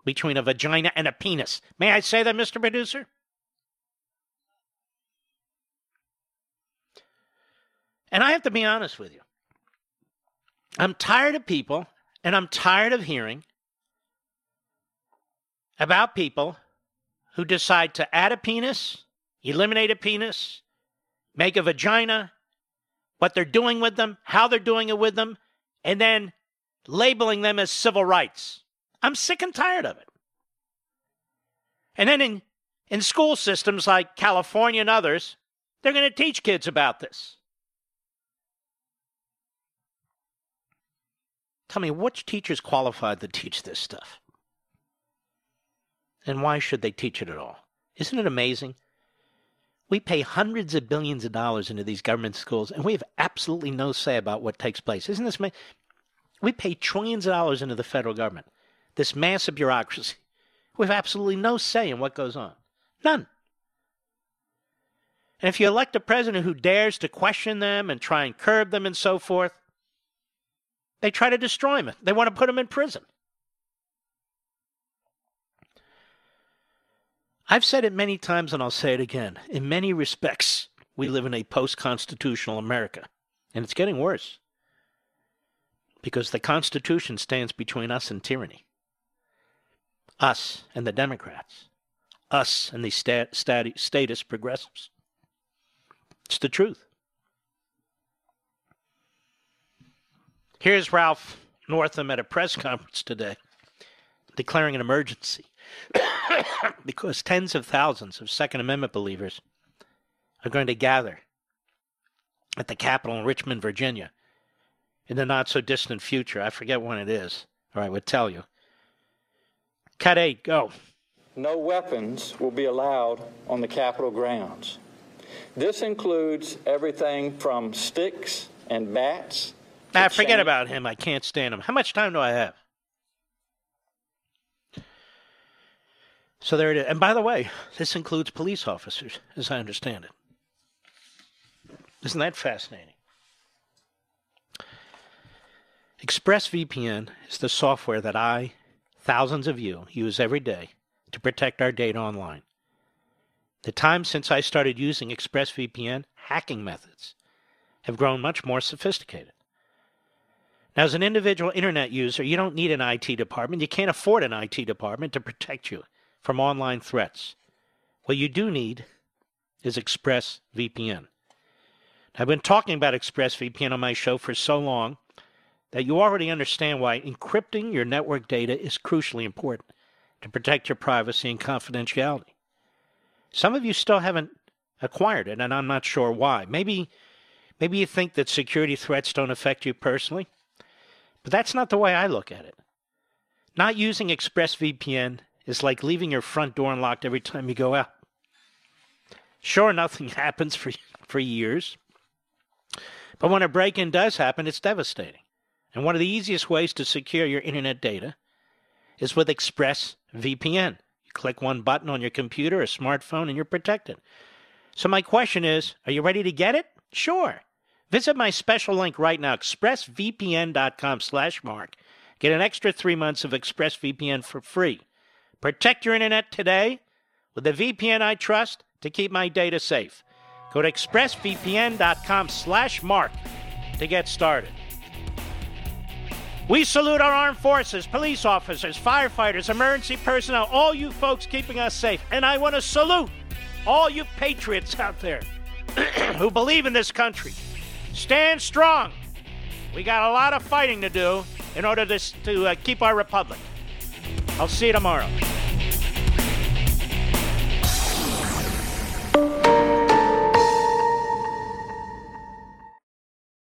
between a vagina and a penis. May I say that, Mr. Producer? And I have to be honest with you. I'm tired of people, and I'm tired of hearing about people who decide to add a penis, eliminate a penis, make a vagina, what they're doing with them, how they're doing it with them, and then labeling them as civil rights. I'm sick and tired of it. And then in, in school systems like California and others, they're going to teach kids about this. Tell me, which teacher's qualified to teach this stuff? And why should they teach it at all? Isn't it amazing? We pay hundreds of billions of dollars into these government schools, and we have absolutely no say about what takes place. Isn't this? We pay trillions of dollars into the federal government, this massive bureaucracy. We have absolutely no say in what goes on. None. And if you elect a president who dares to question them and try and curb them and so forth, they try to destroy him. They want to put him in prison. I've said it many times and I'll say it again. In many respects, we live in a post constitutional America, and it's getting worse because the Constitution stands between us and tyranny. Us and the Democrats. Us and the stat- stat- statist progressives. It's the truth. Here's Ralph Northam at a press conference today declaring an emergency because tens of thousands of Second Amendment believers are going to gather at the Capitol in Richmond, Virginia in the not so distant future. I forget when it is, or I would tell you. Cut 8, go. No weapons will be allowed on the Capitol grounds. This includes everything from sticks and bats Ah, forget about him. I can't stand him. How much time do I have? So there it is. And by the way, this includes police officers, as I understand it. Isn't that fascinating? ExpressVPN is the software that I, thousands of you, use every day to protect our data online. The time since I started using ExpressVPN, hacking methods have grown much more sophisticated. Now, as an individual internet user, you don't need an IT department. You can't afford an IT department to protect you from online threats. What you do need is ExpressVPN. I've been talking about ExpressVPN on my show for so long that you already understand why encrypting your network data is crucially important to protect your privacy and confidentiality. Some of you still haven't acquired it, and I'm not sure why. Maybe, maybe you think that security threats don't affect you personally. But that's not the way I look at it. Not using ExpressVPN is like leaving your front door unlocked every time you go out. Sure, nothing happens for, for years. But when a break in does happen, it's devastating. And one of the easiest ways to secure your internet data is with ExpressVPN. You click one button on your computer or smartphone and you're protected. So, my question is are you ready to get it? Sure. Visit my special link right now, expressvpn.com slash mark. Get an extra three months of ExpressVPN for free. Protect your internet today with the VPN I trust to keep my data safe. Go to expressvpn.com slash mark to get started. We salute our armed forces, police officers, firefighters, emergency personnel, all you folks keeping us safe. And I want to salute all you patriots out there who believe in this country. Stand strong. We got a lot of fighting to do in order to, to uh, keep our republic. I'll see you tomorrow.